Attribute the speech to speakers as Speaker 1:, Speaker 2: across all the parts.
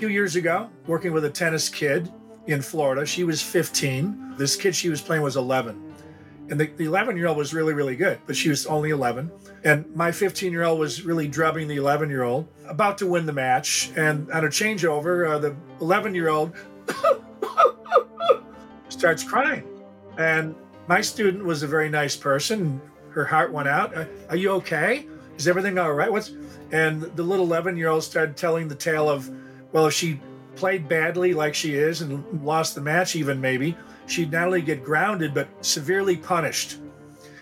Speaker 1: few years ago, working with a tennis kid in Florida. She was 15. This kid she was playing was 11. And the 11 year old was really, really good, but she was only 11. And my 15 year old was really drubbing the 11 year old, about to win the match. And on a changeover, uh, the 11 year old starts crying. And my student was a very nice person. Her heart went out. Are you okay? Is everything all right? What's and the little 11 year old started telling the tale of, well, if she played badly like she is and lost the match, even maybe, she'd not only get grounded, but severely punished.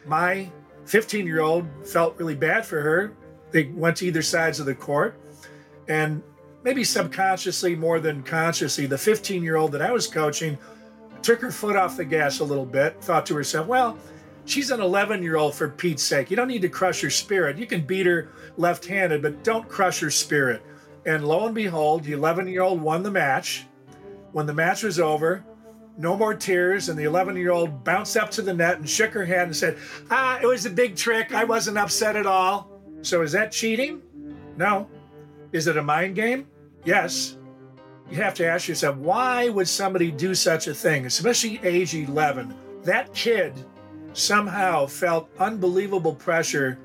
Speaker 1: My 15 year old felt really bad for her. They went to either sides of the court. And maybe subconsciously more than consciously, the 15 year old that I was coaching took her foot off the gas a little bit, thought to herself, well, she's an 11 year old for Pete's sake. You don't need to crush her spirit. You can beat her left handed, but don't crush her spirit. And lo and behold, the 11 year old won the match. When the match was over, no more tears, and the 11 year old bounced up to the net and shook her hand and said, Ah, it was a big trick. I wasn't upset at all. So is that cheating? No. Is it a mind game? Yes. You have to ask yourself, why would somebody do such a thing, especially age 11? That kid somehow felt unbelievable pressure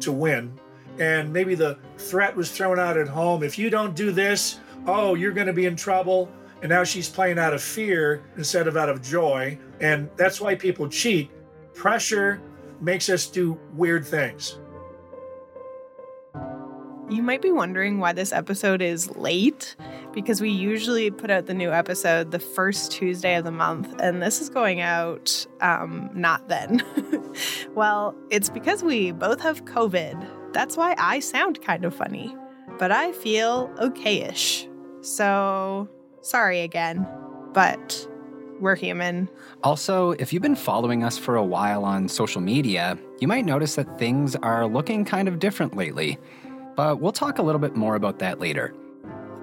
Speaker 1: to win. And maybe the threat was thrown out at home if you don't do this, oh, you're going to be in trouble. And now she's playing out of fear instead of out of joy. And that's why people cheat. Pressure makes us do weird things.
Speaker 2: You might be wondering why this episode is late because we usually put out the new episode the first Tuesday of the month, and this is going out um, not then. well, it's because we both have COVID. That's why I sound kind of funny, but I feel okayish. So sorry again, but we're human.
Speaker 3: Also, if you've been following us for a while on social media, you might notice that things are looking kind of different lately. But we'll talk a little bit more about that later.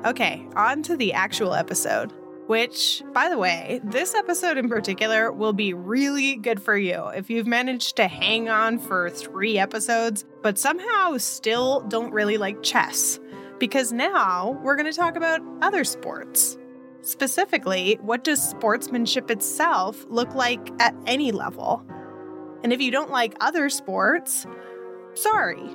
Speaker 2: Okay, on to the actual episode. Which, by the way, this episode in particular will be really good for you if you've managed to hang on for three episodes, but somehow still don't really like chess. Because now we're going to talk about other sports. Specifically, what does sportsmanship itself look like at any level? And if you don't like other sports, sorry,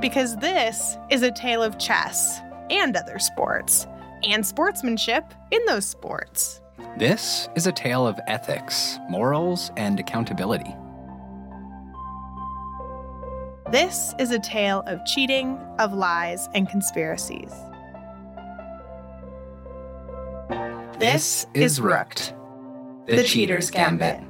Speaker 2: because this is a tale of chess and other sports, and sportsmanship in those sports.
Speaker 3: This is a tale of ethics, morals, and accountability.
Speaker 2: This is a tale of cheating, of lies, and conspiracies.
Speaker 3: This is Rooked, the Cheater's Gambit.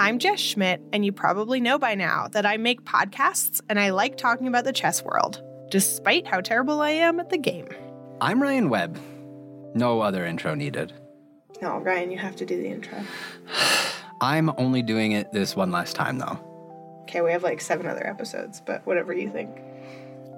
Speaker 2: I'm Jess Schmidt, and you probably know by now that I make podcasts and I like talking about the chess world, despite how terrible I am at the game.
Speaker 3: I'm Ryan Webb. No other intro needed.
Speaker 2: No, Ryan, you have to do the intro.
Speaker 3: I'm only doing it this one last time, though.
Speaker 2: Okay, we have like seven other episodes, but whatever you think.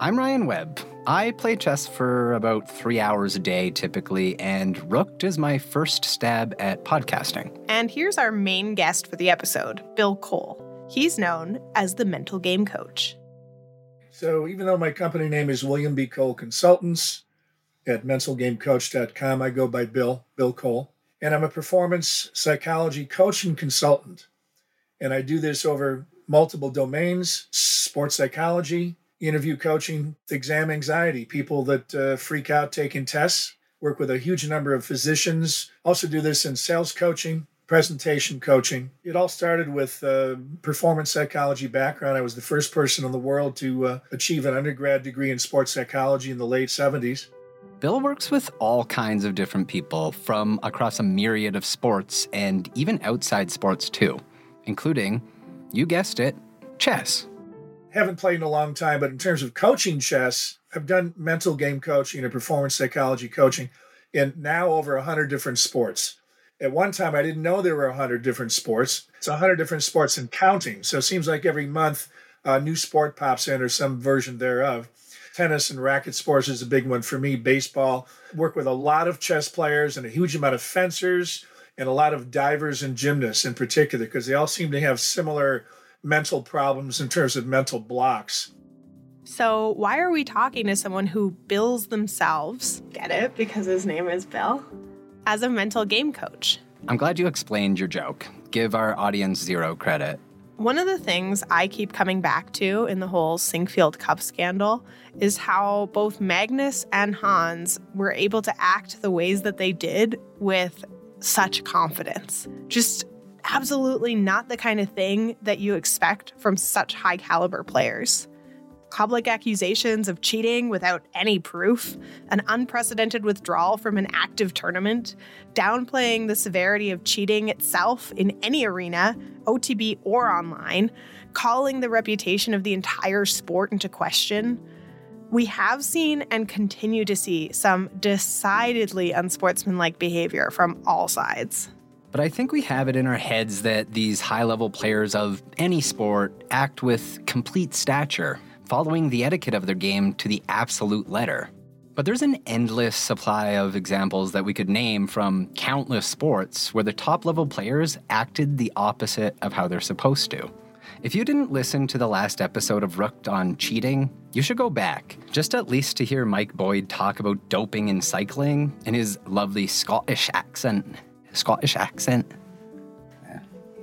Speaker 3: I'm Ryan Webb. I play chess for about three hours a day typically, and Rooked is my first stab at podcasting.
Speaker 2: And here's our main guest for the episode, Bill Cole. He's known as the mental game coach.
Speaker 1: So even though my company name is William B. Cole Consultants at mentalgamecoach.com, I go by Bill, Bill Cole, and I'm a performance psychology coach and consultant. And I do this over multiple domains sports psychology, interview coaching, exam anxiety, people that uh, freak out taking tests, work with a huge number of physicians, also do this in sales coaching, presentation coaching. It all started with a performance psychology background. I was the first person in the world to uh, achieve an undergrad degree in sports psychology in the late 70s.
Speaker 3: Bill works with all kinds of different people from across a myriad of sports and even outside sports too, including, you guessed it, chess
Speaker 1: haven't played in a long time, but in terms of coaching chess, I've done mental game coaching and performance psychology coaching in now over 100 different sports. At one time, I didn't know there were 100 different sports. It's 100 different sports and counting. So it seems like every month a new sport pops in or some version thereof. Tennis and racket sports is a big one for me. Baseball, work with a lot of chess players and a huge amount of fencers and a lot of divers and gymnasts in particular, because they all seem to have similar mental problems in terms of mental blocks.
Speaker 2: So, why are we talking to someone who bills themselves? Get it? Because his name is Bill? As a mental game coach.
Speaker 3: I'm glad you explained your joke. Give our audience zero credit.
Speaker 2: One of the things I keep coming back to in the whole Sinquefield Cup scandal is how both Magnus and Hans were able to act the ways that they did with such confidence. Just absolutely not the kind of thing that you expect from such high caliber players public accusations of cheating without any proof, an unprecedented withdrawal from an active tournament, downplaying the severity of cheating itself in any arena, OTB or online, calling the reputation of the entire sport into question. We have seen and continue to see some decidedly unsportsmanlike behavior from all sides.
Speaker 3: But I think we have it in our heads that these high level players of any sport act with complete stature following the etiquette of their game to the absolute letter. But there's an endless supply of examples that we could name from countless sports where the top level players acted the opposite of how they're supposed to. If you didn't listen to the last episode of Rooked on cheating, you should go back, just at least to hear Mike Boyd talk about doping in cycling in his lovely Scottish accent. Scottish accent.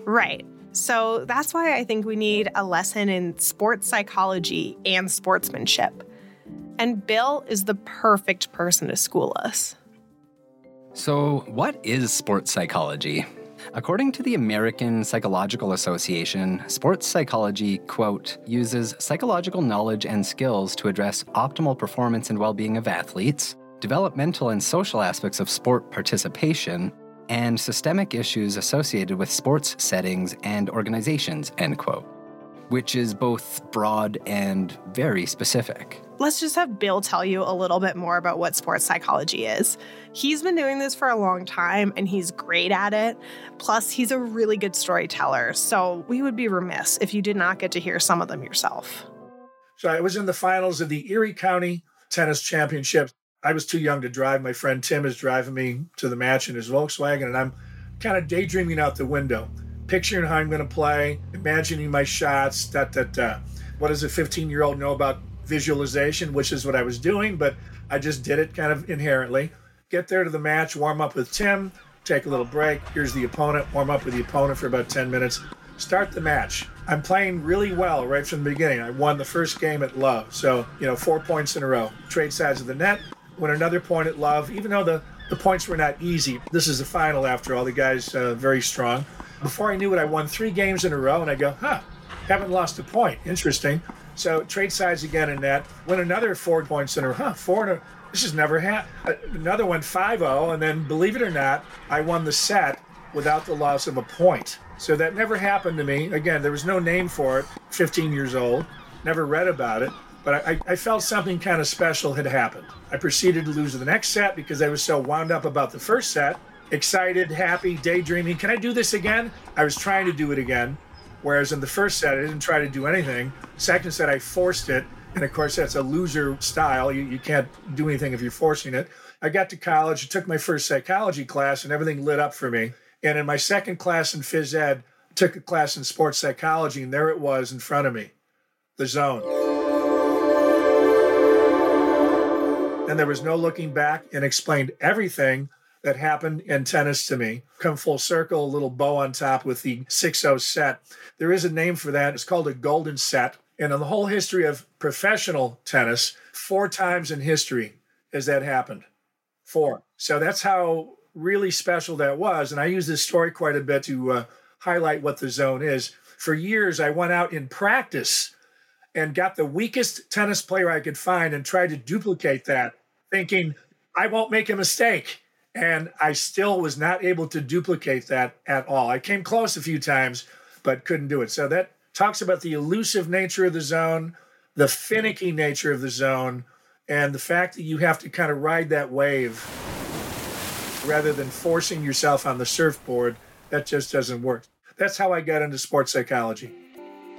Speaker 2: Right. So that's why I think we need a lesson in sports psychology and sportsmanship. And Bill is the perfect person to school us.
Speaker 3: So, what is sports psychology? According to the American Psychological Association, sports psychology, quote, uses psychological knowledge and skills to address optimal performance and well being of athletes, developmental and social aspects of sport participation, and systemic issues associated with sports settings and organizations, end quote, which is both broad and very specific.
Speaker 2: Let's just have Bill tell you a little bit more about what sports psychology is. He's been doing this for a long time and he's great at it. Plus, he's a really good storyteller. So, we would be remiss if you did not get to hear some of them yourself.
Speaker 1: So, I was in the finals of the Erie County Tennis Championship. I was too young to drive. My friend Tim is driving me to the match in his Volkswagen, and I'm kind of daydreaming out the window, picturing how I'm going to play, imagining my shots, da da da. What does a 15 year old know about visualization, which is what I was doing, but I just did it kind of inherently. Get there to the match, warm up with Tim, take a little break. Here's the opponent, warm up with the opponent for about 10 minutes, start the match. I'm playing really well right from the beginning. I won the first game at Love, so, you know, four points in a row. Trade sides of the net, win another point at Love, even though the, the points were not easy. This is the final after all. The guy's uh, very strong. Before I knew it, I won three games in a row, and I go, huh, haven't lost a point. Interesting. So trade sides again in that. Win another four points in a row. Huh, four in a this has never happened. Another one 5-0, and then believe it or not, I won the set without the loss of a point. So that never happened to me. Again, there was no name for it. 15 years old, never read about it but I, I, felt something kind of special had happened. I proceeded to lose the next set because I was so wound up about the first set, excited, happy, daydreaming. Can I do this again? I was trying to do it again. Whereas in the first set, I didn't try to do anything. Second set, I forced it. And of course, that's a loser style. You, you can't do anything if you're forcing it. I got to college, took my first psychology class, and everything lit up for me. And in my second class in phys ed, took a class in sports psychology, and there it was in front of me the zone. And there was no looking back and explained everything that happened in tennis to me. Come full circle, a little bow on top with the 6 0 set. There is a name for that. It's called a golden set. And in the whole history of professional tennis, four times in history has that happened. Four. So that's how really special that was. And I use this story quite a bit to uh, highlight what the zone is. For years, I went out in practice and got the weakest tennis player I could find and tried to duplicate that thinking, I won't make a mistake. And I still was not able to duplicate that at all. I came close a few times, but couldn't do it. So that talks about the elusive nature of the zone, the finicky nature of the zone, and the fact that you have to kind of ride that wave rather than forcing yourself on the surfboard. That just doesn't work. That's how I got into sports psychology.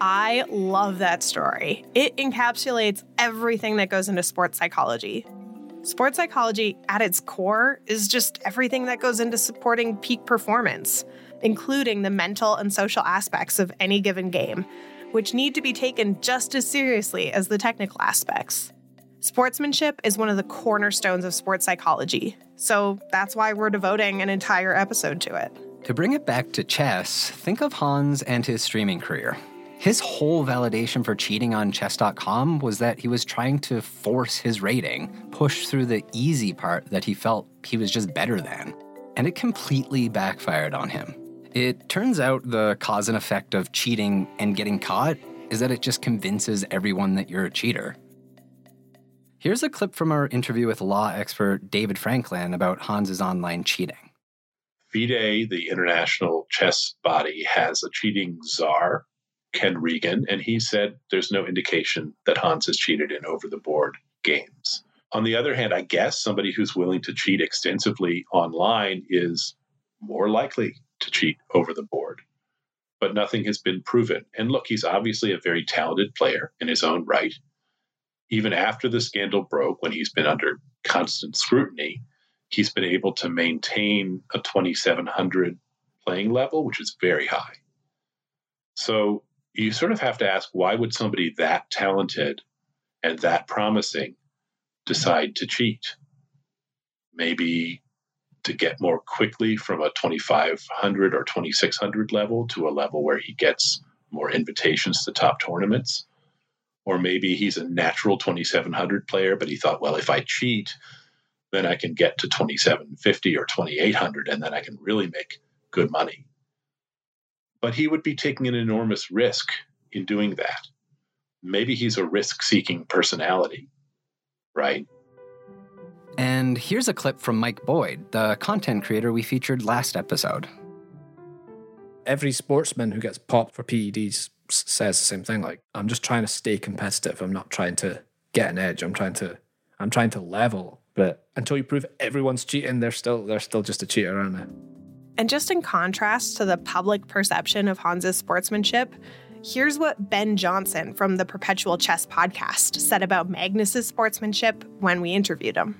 Speaker 2: I love that story. It encapsulates everything that goes into sports psychology Sports psychology, at its core, is just everything that goes into supporting peak performance, including the mental and social aspects of any given game, which need to be taken just as seriously as the technical aspects. Sportsmanship is one of the cornerstones of sports psychology, so that's why we're devoting an entire episode to it.
Speaker 3: To bring it back to chess, think of Hans and his streaming career. His whole validation for cheating on chess.com was that he was trying to force his rating, push through the easy part that he felt he was just better than. And it completely backfired on him. It turns out the cause and effect of cheating and getting caught is that it just convinces everyone that you're a cheater. Here's a clip from our interview with law expert David Franklin about Hans's online cheating.
Speaker 4: FIDE, the international chess body, has a cheating czar Ken Regan, and he said there's no indication that Hans has cheated in over the board games. On the other hand, I guess somebody who's willing to cheat extensively online is more likely to cheat over the board. But nothing has been proven. And look, he's obviously a very talented player in his own right. Even after the scandal broke, when he's been under constant scrutiny, he's been able to maintain a 2700 playing level, which is very high. So you sort of have to ask why would somebody that talented and that promising decide to cheat? Maybe to get more quickly from a 2500 or 2600 level to a level where he gets more invitations to top tournaments. Or maybe he's a natural 2700 player, but he thought, well, if I cheat, then I can get to 2750 or 2800 and then I can really make good money. But he would be taking an enormous risk in doing that. Maybe he's a risk seeking personality, right?
Speaker 3: And here's a clip from Mike Boyd, the content creator we featured last episode.
Speaker 5: Every sportsman who gets popped for PEDs says the same thing like I'm just trying to stay competitive. I'm not trying to get an edge. I'm trying to I'm trying to level. But until you prove everyone's cheating, they're still they're still just a cheater, aren't they?
Speaker 2: And just in contrast to the public perception of Hans's sportsmanship, here's what Ben Johnson from the Perpetual Chess podcast said about Magnus's sportsmanship when we interviewed him.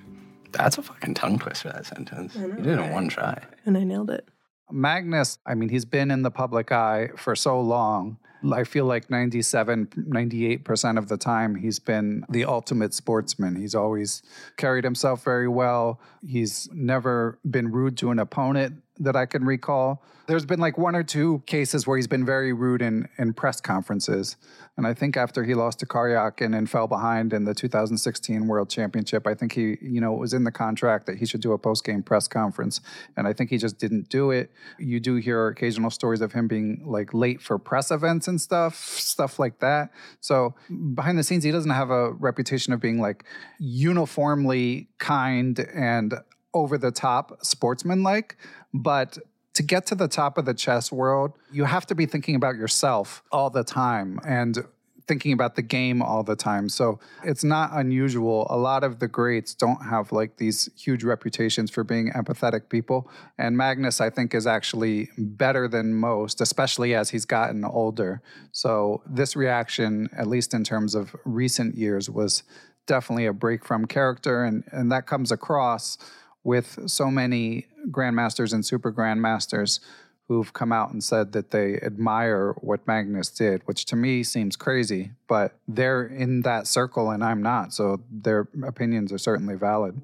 Speaker 3: That's a fucking tongue twister, that sentence. You did it in one try.
Speaker 2: And I nailed it.
Speaker 6: Magnus, I mean, he's been in the public eye for so long. I feel like 97, 98% of the time he's been the ultimate sportsman. He's always carried himself very well. He's never been rude to an opponent that I can recall. There's been like one or two cases where he's been very rude in, in press conferences. And I think after he lost to Karyakin and fell behind in the 2016 World Championship, I think he, you know, it was in the contract that he should do a post game press conference. And I think he just didn't do it. You do hear occasional stories of him being like late for press events and stuff, stuff like that. So behind the scenes, he doesn't have a reputation of being like uniformly kind and over the top sportsmanlike. But to get to the top of the chess world, you have to be thinking about yourself all the time and thinking about the game all the time. So it's not unusual. A lot of the greats don't have like these huge reputations for being empathetic people. And Magnus, I think, is actually better than most, especially as he's gotten older. So this reaction, at least in terms of recent years, was definitely a break from character. And, and that comes across with so many grandmasters and super grandmasters who've come out and said that they admire what Magnus did, which to me seems crazy, but they're in that circle and I'm not. So their opinions are certainly valid.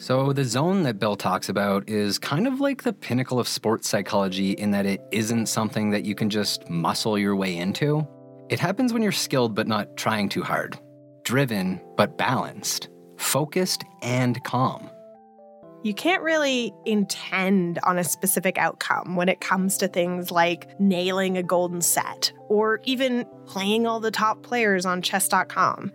Speaker 3: So, the zone that Bill talks about is kind of like the pinnacle of sports psychology in that it isn't something that you can just muscle your way into. It happens when you're skilled but not trying too hard driven but balanced, focused and calm.
Speaker 2: You can't really intend on a specific outcome when it comes to things like nailing a golden set or even playing all the top players on chess.com.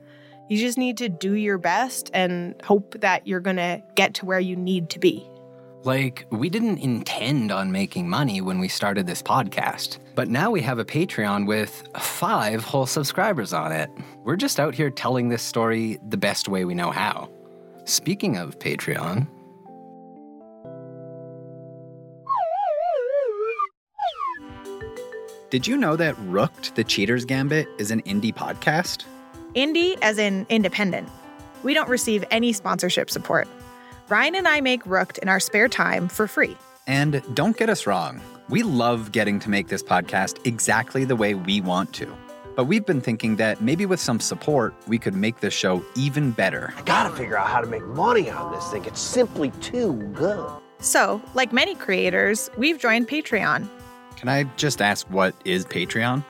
Speaker 2: You just need to do your best and hope that you're going to get to where you need to be.
Speaker 3: Like, we didn't intend on making money when we started this podcast, but now we have a Patreon with five whole subscribers on it. We're just out here telling this story the best way we know how. Speaking of Patreon,
Speaker 7: Did you know that Rooked, the Cheater's Gambit, is an indie podcast?
Speaker 2: Indie, as in independent. We don't receive any sponsorship support. Ryan and I make Rooked in our spare time for free.
Speaker 3: And don't get us wrong, we love getting to make this podcast exactly the way we want to. But we've been thinking that maybe with some support, we could make this show even better.
Speaker 7: I gotta figure out how to make money on this thing. It's simply too good.
Speaker 2: So, like many creators, we've joined Patreon.
Speaker 3: Can I just ask what is Patreon?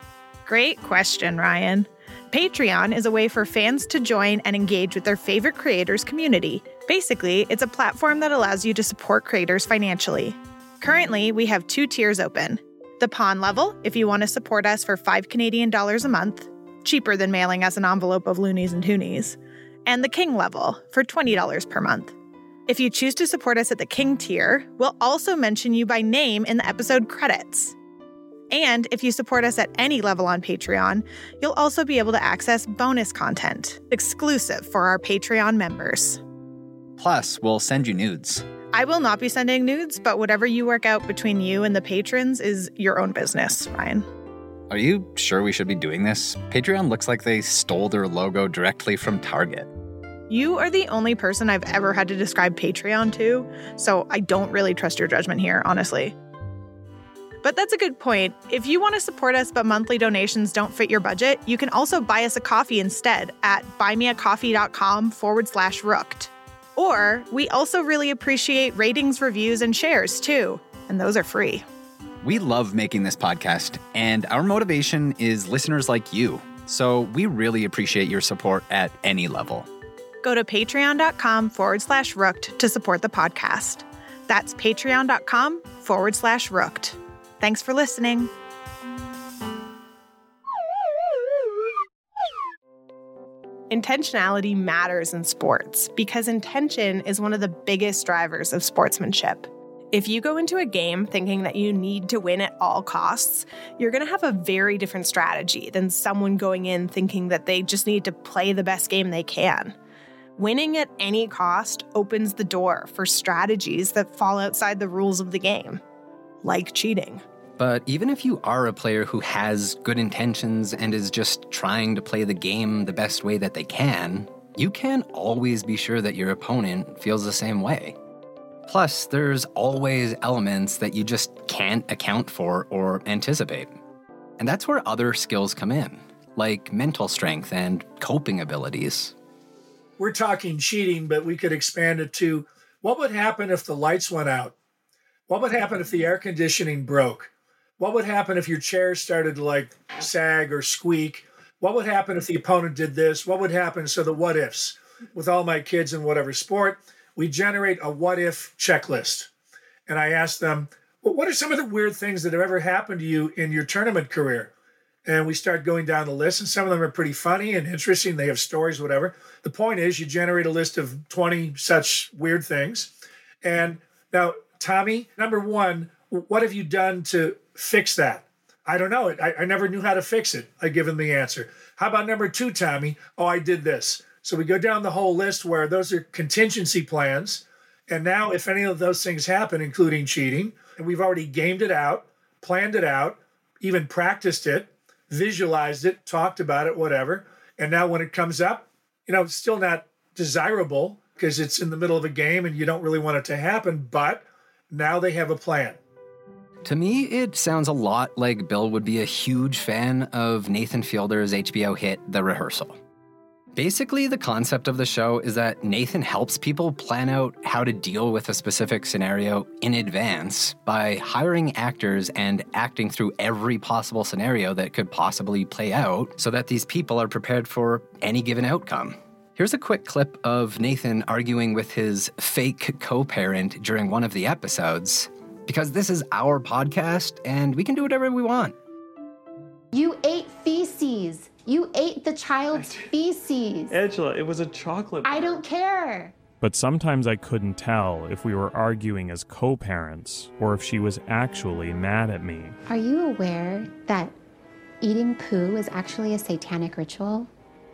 Speaker 2: Great question, Ryan. Patreon is a way for fans to join and engage with their favorite creators' community. Basically, it's a platform that allows you to support creators financially. Currently, we have two tiers open. The pawn level, if you want to support us for 5 Canadian dollars a month, cheaper than mailing us an envelope of loonies and toonies, and the king level for $20 per month. If you choose to support us at the king tier, we'll also mention you by name in the episode credits. And if you support us at any level on Patreon, you'll also be able to access bonus content exclusive for our Patreon members.
Speaker 3: Plus, we'll send you nudes.
Speaker 2: I will not be sending nudes, but whatever you work out between you and the patrons is your own business, Ryan.
Speaker 3: Are you sure we should be doing this? Patreon looks like they stole their logo directly from Target.
Speaker 2: You are the only person I've ever had to describe Patreon to, so I don't really trust your judgment here, honestly. But that's a good point. If you want to support us but monthly donations don't fit your budget, you can also buy us a coffee instead at buymeacoffee.com forward slash rooked. Or we also really appreciate ratings, reviews, and shares too, and those are free.
Speaker 3: We love making this podcast, and our motivation is listeners like you. So we really appreciate your support at any level.
Speaker 2: Go to patreon.com forward slash rooked to support the podcast. That's patreon.com forward slash rooked. Thanks for listening. Intentionality matters in sports because intention is one of the biggest drivers of sportsmanship. If you go into a game thinking that you need to win at all costs, you're going to have a very different strategy than someone going in thinking that they just need to play the best game they can. Winning at any cost opens the door for strategies that fall outside the rules of the game, like cheating.
Speaker 3: But even if you are a player who has good intentions and is just trying to play the game the best way that they can, you can always be sure that your opponent feels the same way. Plus, there's always elements that you just can't account for or anticipate. And that's where other skills come in, like mental strength and coping abilities.
Speaker 1: We're talking cheating, but we could expand it to what would happen if the lights went out? What would happen if the air conditioning broke? What would happen if your chair started to like sag or squeak? What would happen if the opponent did this? What would happen? So the what ifs with all my kids in whatever sport, we generate a what if checklist. And I ask them, well, what are some of the weird things that have ever happened to you in your tournament career? And we start going down the list, and some of them are pretty funny and interesting. They have stories, whatever. The point is, you generate a list of 20 such weird things. And now, Tommy, number one, what have you done to fix that? I don't know. I, I never knew how to fix it. I give him the answer. How about number two, Tommy? Oh, I did this. So we go down the whole list where those are contingency plans. And now, if any of those things happen, including cheating, and we've already gamed it out, planned it out, even practiced it, visualized it, talked about it, whatever. And now when it comes up, you know, it's still not desirable because it's in the middle of a game and you don't really want it to happen, but now they have a plan.
Speaker 3: To me, it sounds a lot like Bill would be a huge fan of Nathan Fielder's HBO hit, The Rehearsal. Basically, the concept of the show is that Nathan helps people plan out how to deal with a specific scenario in advance by hiring actors and acting through every possible scenario that could possibly play out so that these people are prepared for any given outcome. Here's a quick clip of Nathan arguing with his fake co parent during one of the episodes, because this is our podcast and we can do whatever we want.
Speaker 8: You ate feces. You ate the child's feces.
Speaker 9: Angela, it was a chocolate. Bar.
Speaker 8: I don't care.
Speaker 9: But sometimes I couldn't tell if we were arguing as co parents or if she was actually mad at me.
Speaker 8: Are you aware that eating poo is actually a satanic ritual?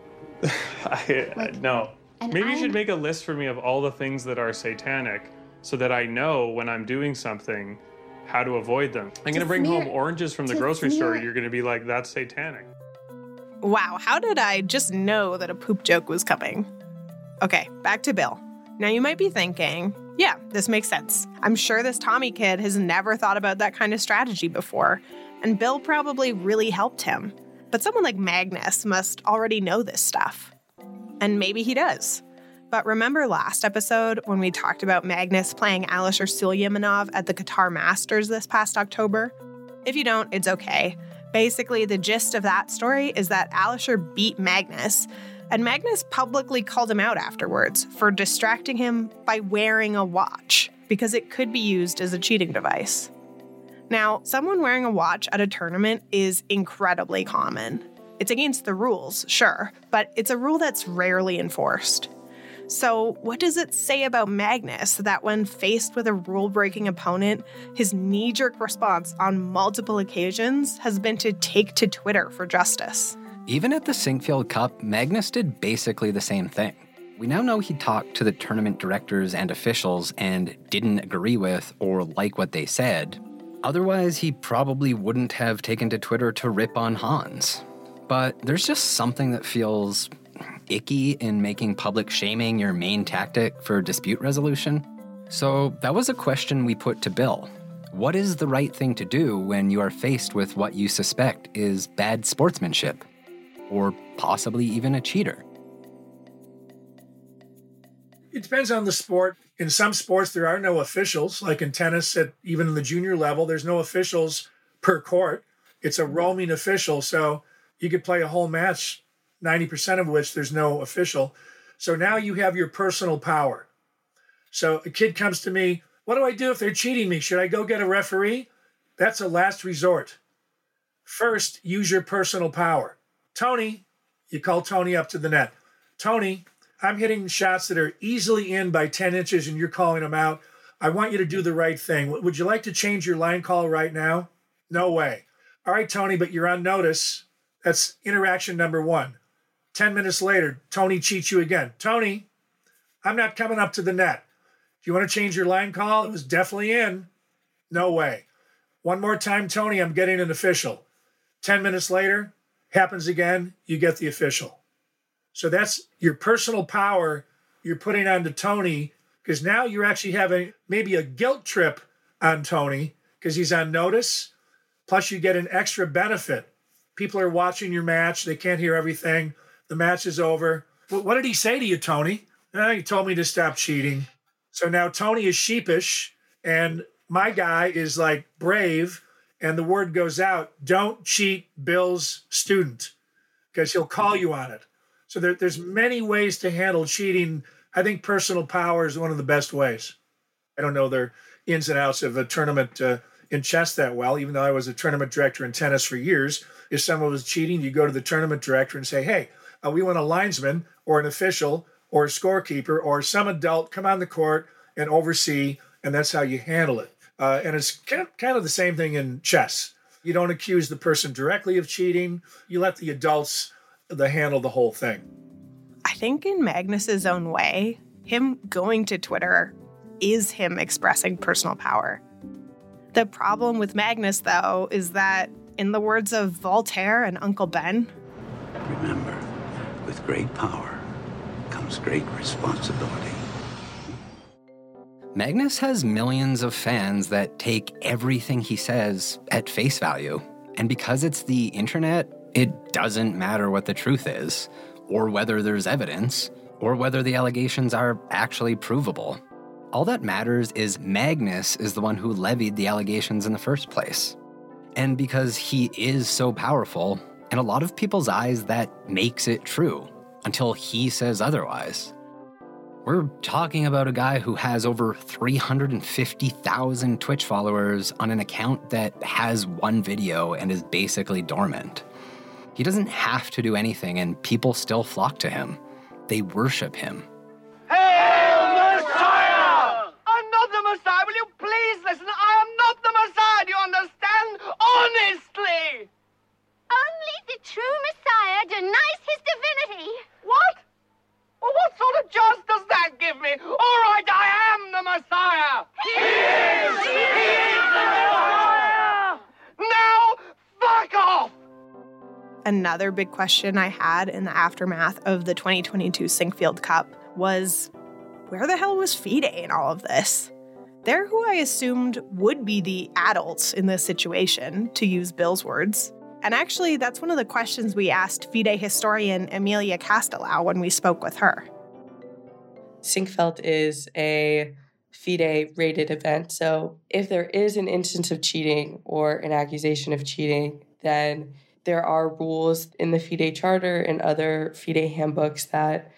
Speaker 9: I, uh,
Speaker 8: Like,
Speaker 9: no. Maybe you
Speaker 8: I'm-
Speaker 9: should make a list for me of all the things that are satanic so that I know when I'm doing something how to avoid them. I'm going to bring home oranges from the grocery store. You're going to be like, that's satanic.
Speaker 2: Wow, how did I just know that a poop joke was coming? Okay, back to Bill. Now you might be thinking, yeah, this makes sense. I'm sure this Tommy kid has never thought about that kind of strategy before, and Bill probably really helped him. But someone like Magnus must already know this stuff. And maybe he does. But remember last episode when we talked about Magnus playing Alisher Suleymenov at the Qatar Masters this past October? If you don't, it's okay. Basically, the gist of that story is that Alisher beat Magnus, and Magnus publicly called him out afterwards for distracting him by wearing a watch because it could be used as a cheating device. Now, someone wearing a watch at a tournament is incredibly common. It's against the rules, sure, but it's a rule that's rarely enforced. So, what does it say about Magnus that when faced with a rule breaking opponent, his knee jerk response on multiple occasions has been to take to Twitter for justice?
Speaker 3: Even at the Sinquefield Cup, Magnus did basically the same thing. We now know he talked to the tournament directors and officials and didn't agree with or like what they said. Otherwise, he probably wouldn't have taken to Twitter to rip on Hans. But there's just something that feels icky in making public shaming your main tactic for dispute resolution. So that was a question we put to Bill. What is the right thing to do when you are faced with what you suspect is bad sportsmanship? Or possibly even a cheater?
Speaker 1: It depends on the sport. In some sports, there are no officials, like in tennis, at even in the junior level, there's no officials per court. It's a roaming official. So you could play a whole match 90% of which there's no official. So now you have your personal power. So a kid comes to me, what do I do if they're cheating me? Should I go get a referee? That's a last resort. First, use your personal power. Tony, you call Tony up to the net. Tony, I'm hitting shots that are easily in by 10 inches and you're calling them out. I want you to do the right thing. Would you like to change your line call right now? No way. All right, Tony, but you're on notice. That's interaction number one. 10 minutes later, Tony cheats you again. Tony, I'm not coming up to the net. Do you want to change your line call? It was definitely in. No way. One more time, Tony, I'm getting an official. 10 minutes later, happens again, you get the official. So that's your personal power you're putting on onto Tony because now you're actually having maybe a guilt trip on Tony because he's on notice. Plus, you get an extra benefit. People are watching your match, they can't hear everything. The match is over. What did he say to you, Tony? Eh, he told me to stop cheating. So now Tony is sheepish, and my guy is like brave, and the word goes out don't cheat Bill's student because he'll call you on it. So there, there's many ways to handle cheating. I think personal power is one of the best ways. I don't know their ins and outs of a tournament uh, in chess that well, even though I was a tournament director in tennis for years. If someone was cheating, you go to the tournament director and say, hey, uh, we want a linesman or an official or a scorekeeper or some adult come on the court and oversee, and that's how you handle it. Uh, and it's kind of the same thing in chess. You don't accuse the person directly of cheating. You let the adults the handle the whole thing.
Speaker 2: I think in Magnus's own way, him going to Twitter is him expressing personal power. The problem with Magnus, though, is that, in the words of Voltaire and Uncle Ben,
Speaker 10: remember, with great power comes great responsibility.
Speaker 3: Magnus has millions of fans that take everything he says at face value. And because it's the internet, it doesn't matter what the truth is, or whether there's evidence, or whether the allegations are actually provable. All that matters is Magnus is the one who levied the allegations in the first place. And because he is so powerful, in a lot of people's eyes, that makes it true until he says otherwise. We're talking about a guy who has over 350,000 Twitch followers on an account that has one video and is basically dormant. He doesn't have to do anything, and people still flock to him. They worship him.
Speaker 11: Hail Messiah! I'm not the Messiah. Will you please listen? I am not the Messiah. Do you understand? Honestly!
Speaker 8: Only the true Messiah denies his divinity.
Speaker 11: What? Well, chance does that give me? All right, I am the Messiah. He is! He is the Messiah! Now, fuck off!
Speaker 2: another big question I had in the aftermath of the 2022 Sinquefield Cup was where the hell was FIDE in all of this? They're who I assumed would be the adults in this situation, to use Bill's words. And actually, that's one of the questions we asked FIDE historian Emilia Castelau when we spoke with her.
Speaker 12: Sinquefield is a FIDE rated event. So if there is an instance of cheating or an accusation of cheating, then there are rules in the FIDE charter and other FIDE handbooks that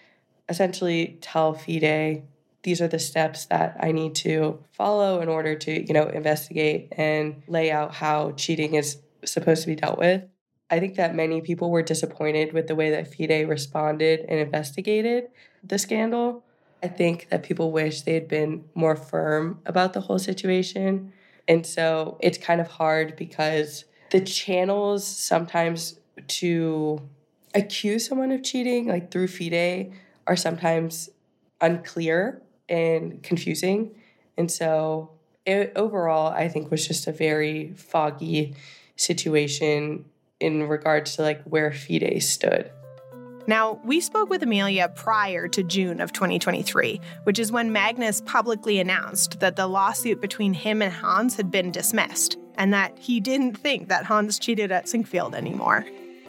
Speaker 12: essentially tell FIDE these are the steps that I need to follow in order to, you know, investigate and lay out how cheating is supposed to be dealt with. I think that many people were disappointed with the way that FIDE responded and investigated the scandal. I think that people wish they had been more firm about the whole situation. And so it's kind of hard because the channels sometimes to accuse someone of cheating, like through FIDE, are sometimes unclear and confusing. And so it overall, I think, was just a very foggy situation in regards to like where FIDE stood.
Speaker 2: Now, we spoke with Amelia prior to June of 2023, which is when Magnus publicly announced that the lawsuit between him and Hans had been dismissed, and that he didn't think that Hans cheated at Sinquefield anymore.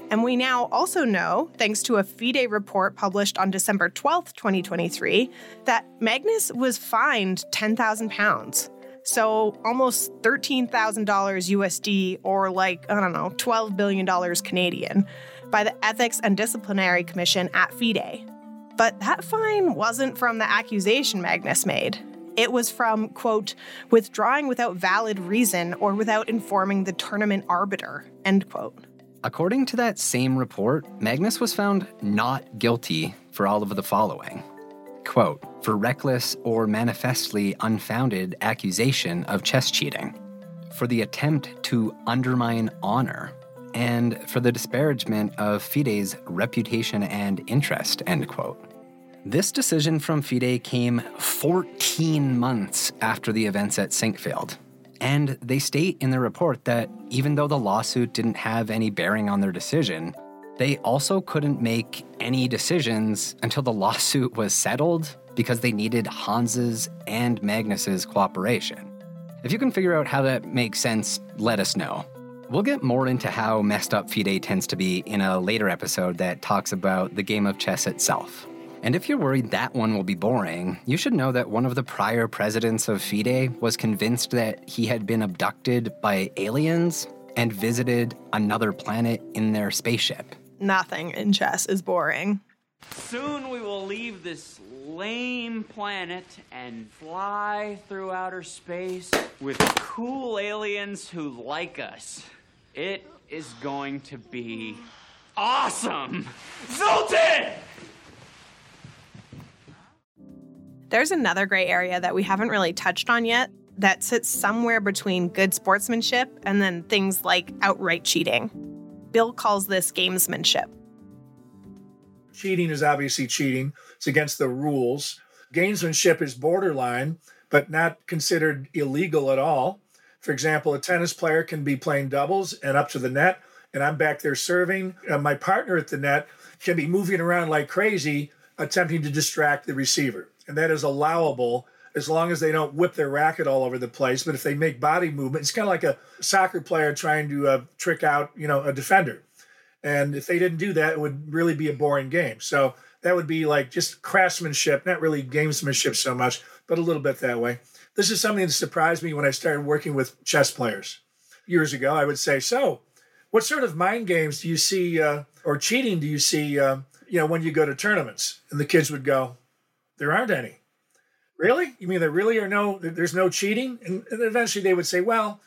Speaker 2: And we now also know, thanks to a FIDE report published on December 12th, 2023, that Magnus was fined 10,000 pounds. So almost $13,000 USD or like, I don't know, $12 billion Canadian by the Ethics and Disciplinary Commission at FIDE. But that fine wasn't from the accusation Magnus made. It was from, quote, withdrawing without valid reason or without informing the tournament arbiter, end quote.
Speaker 3: According to that same report, Magnus was found not guilty for all of the following quote, for reckless or manifestly unfounded accusation of chess cheating, for the attempt to undermine honor, and for the disparagement of FIDE's reputation and interest, end quote. This decision from FIDE came 14 months after the events at Sinquefield. And they state in the report that even though the lawsuit didn't have any bearing on their decision, they also couldn't make any decisions until the lawsuit was settled because they needed Hans's and Magnus's cooperation. If you can figure out how that makes sense, let us know. We'll get more into how messed up FIDE tends to be in a later episode that talks about the game of chess itself. And if you're worried that one will be boring, you should know that one of the prior presidents of FIDE was convinced that he had been abducted by aliens and visited another planet in their spaceship
Speaker 2: nothing in chess is boring.
Speaker 13: Soon we will leave this lame planet and fly through outer space with cool aliens who like us. It is going to be awesome! Zoltan!
Speaker 2: There's another gray area that we haven't really touched on yet that sits somewhere between good sportsmanship and then things like outright cheating. Bill calls this gamesmanship.
Speaker 1: Cheating is obviously cheating, it's against the rules. Gamesmanship is borderline, but not considered illegal at all. For example, a tennis player can be playing doubles and up to the net, and I'm back there serving. And my partner at the net can be moving around like crazy, attempting to distract the receiver. And that is allowable as long as they don't whip their racket all over the place. But if they make body movement, it's kind of like a soccer player trying to uh, trick out, you know, a defender. And if they didn't do that, it would really be a boring game. So that would be like just craftsmanship, not really gamesmanship so much, but a little bit that way. This is something that surprised me when I started working with chess players years ago. I would say, so what sort of mind games do you see uh, or cheating do you see, uh, you know, when you go to tournaments? And the kids would go, there aren't any really? You mean there really are no, there's no cheating? And, and eventually they would say, well,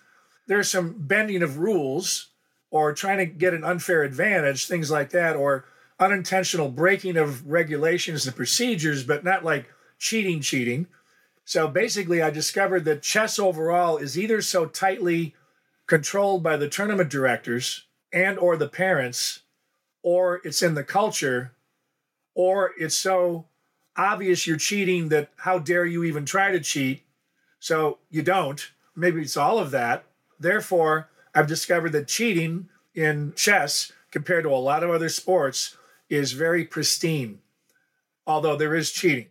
Speaker 1: there's some bending of rules or trying to get an unfair advantage, things like that, or unintentional breaking of regulations and procedures, but not like cheating, cheating. So basically, I discovered that chess overall is either so tightly controlled by the tournament directors and or the parents, or it's in the culture, or it's so obvious you're cheating that how dare you even try to cheat. So you don't. Maybe it's all of that. Therefore i've discovered that cheating in chess compared to a lot of other sports, is very pristine, although there is cheating.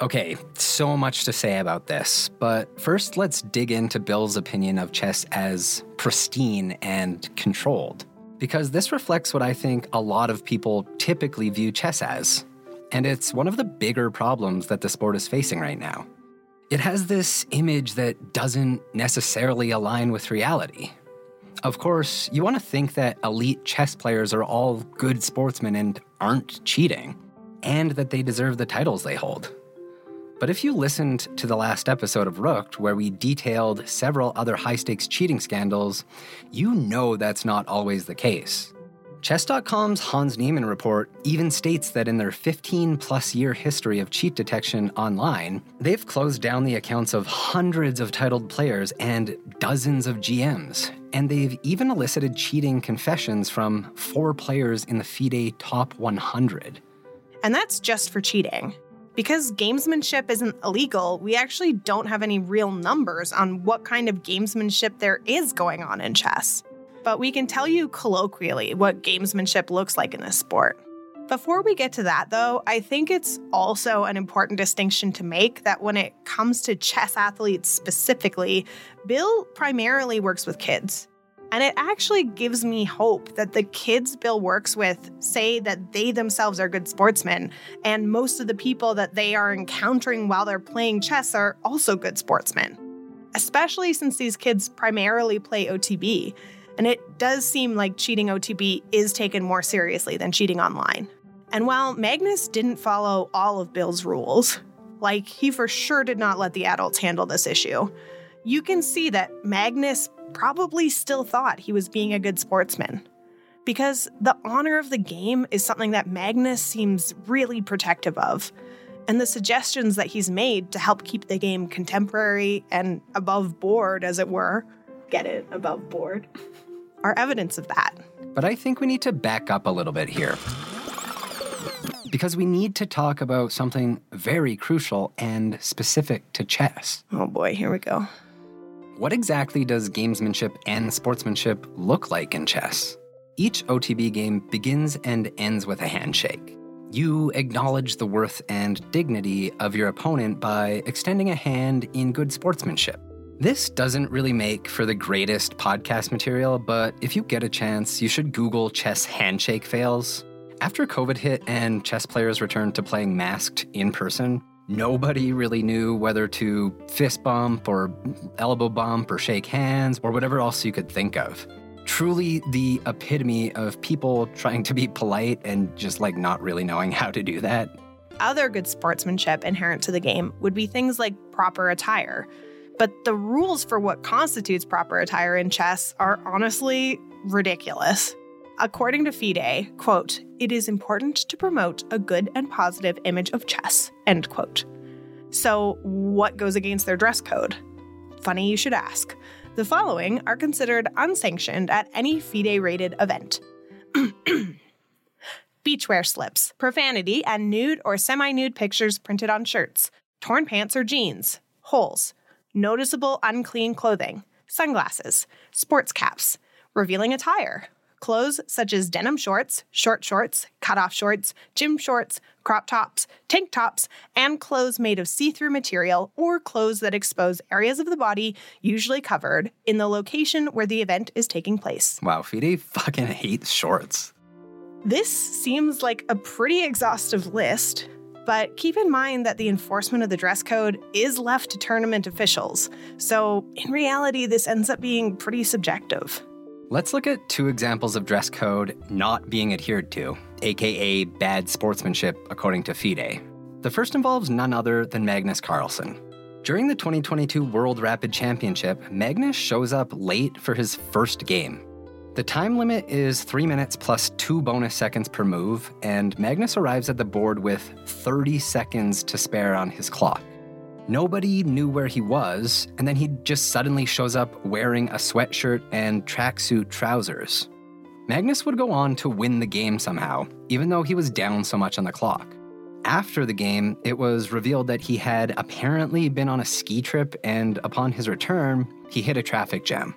Speaker 3: Okay, so much to say about this, but first let's dig into Bill's opinion of chess as pristine and controlled. Because this reflects what I think a lot of people typically view chess as. And it's one of the bigger problems that the sport is facing right now. It has this image that doesn't necessarily align with reality. Of course, you want to think that elite chess players are all good sportsmen and aren't cheating, and that they deserve the titles they hold. But if you listened to the last episode of Rooked, where we detailed several other high stakes cheating scandals, you know that's not always the case. Chess.com's Hans Niemann report even states that in their 15 plus year history of cheat detection online, they've closed down the accounts of hundreds of titled players and dozens of GMs. And they've even elicited cheating confessions from four players in the FIDE top 100.
Speaker 2: And that's just for cheating. Because gamesmanship isn't illegal, we actually don't have any real numbers on what kind of gamesmanship there is going on in chess. But we can tell you colloquially what gamesmanship looks like in this sport. Before we get to that, though, I think it's also an important distinction to make that when it comes to chess athletes specifically, Bill primarily works with kids. And it actually gives me hope that the kids Bill works with say that they themselves are good sportsmen, and most of the people that they are encountering while they're playing chess are also good sportsmen. Especially since these kids primarily play OTB, and it does seem like cheating OTB is taken more seriously than cheating online. And while Magnus didn't follow all of Bill's rules, like he for sure did not let the adults handle this issue, you can see that Magnus probably still thought he was being a good sportsman. Because the honor of the game is something that Magnus seems really protective of. And the suggestions that he's made to help keep the game contemporary and above board, as it were, get it, above board, are evidence of that.
Speaker 3: But I think we need to back up a little bit here. Because we need to talk about something very crucial and specific to chess.
Speaker 2: Oh boy, here we go.
Speaker 3: What exactly does gamesmanship and sportsmanship look like in chess? Each OTB game begins and ends with a handshake. You acknowledge the worth and dignity of your opponent by extending a hand in good sportsmanship. This doesn't really make for the greatest podcast material, but if you get a chance, you should Google chess handshake fails. After COVID hit and chess players returned to playing masked in person, nobody really knew whether to fist bump or elbow bump or shake hands or whatever else you could think of. Truly the epitome of people trying to be polite and just like not really knowing how to do that.
Speaker 2: Other good sportsmanship inherent to the game would be things like proper attire. But the rules for what constitutes proper attire in chess are honestly ridiculous. According to FIDE, quote, it is important to promote a good and positive image of chess, end quote. So, what goes against their dress code? Funny you should ask. The following are considered unsanctioned at any FIDE rated event beachwear slips, profanity, and nude or semi nude pictures printed on shirts, torn pants or jeans, holes, noticeable unclean clothing, sunglasses, sports caps, revealing attire, clothes such as denim shorts, short shorts, cutoff shorts, gym shorts, crop tops, tank tops, and clothes made of see through material or clothes that expose areas of the body usually covered in the location where the event is taking place.
Speaker 3: Wow, FIDE fucking hates shorts.
Speaker 2: This seems like a pretty exhaustive list, but keep in mind that the enforcement of the dress code is left to tournament officials. So, in reality, this ends up being pretty subjective.
Speaker 3: Let's look at two examples of dress code not being adhered to, aka bad sportsmanship, according to FIDE. The first involves none other than Magnus Carlsen. During the 2022 World Rapid Championship, Magnus shows up late for his first game. The time limit is 3 minutes plus 2 bonus seconds per move, and Magnus arrives at the board with 30 seconds to spare on his clock. Nobody knew where he was, and then he just suddenly shows up wearing a sweatshirt and tracksuit trousers. Magnus would go on to win the game somehow, even though he was down so much on the clock. After the game, it was revealed that he had apparently been on a ski trip, and upon his return, he hit a traffic jam.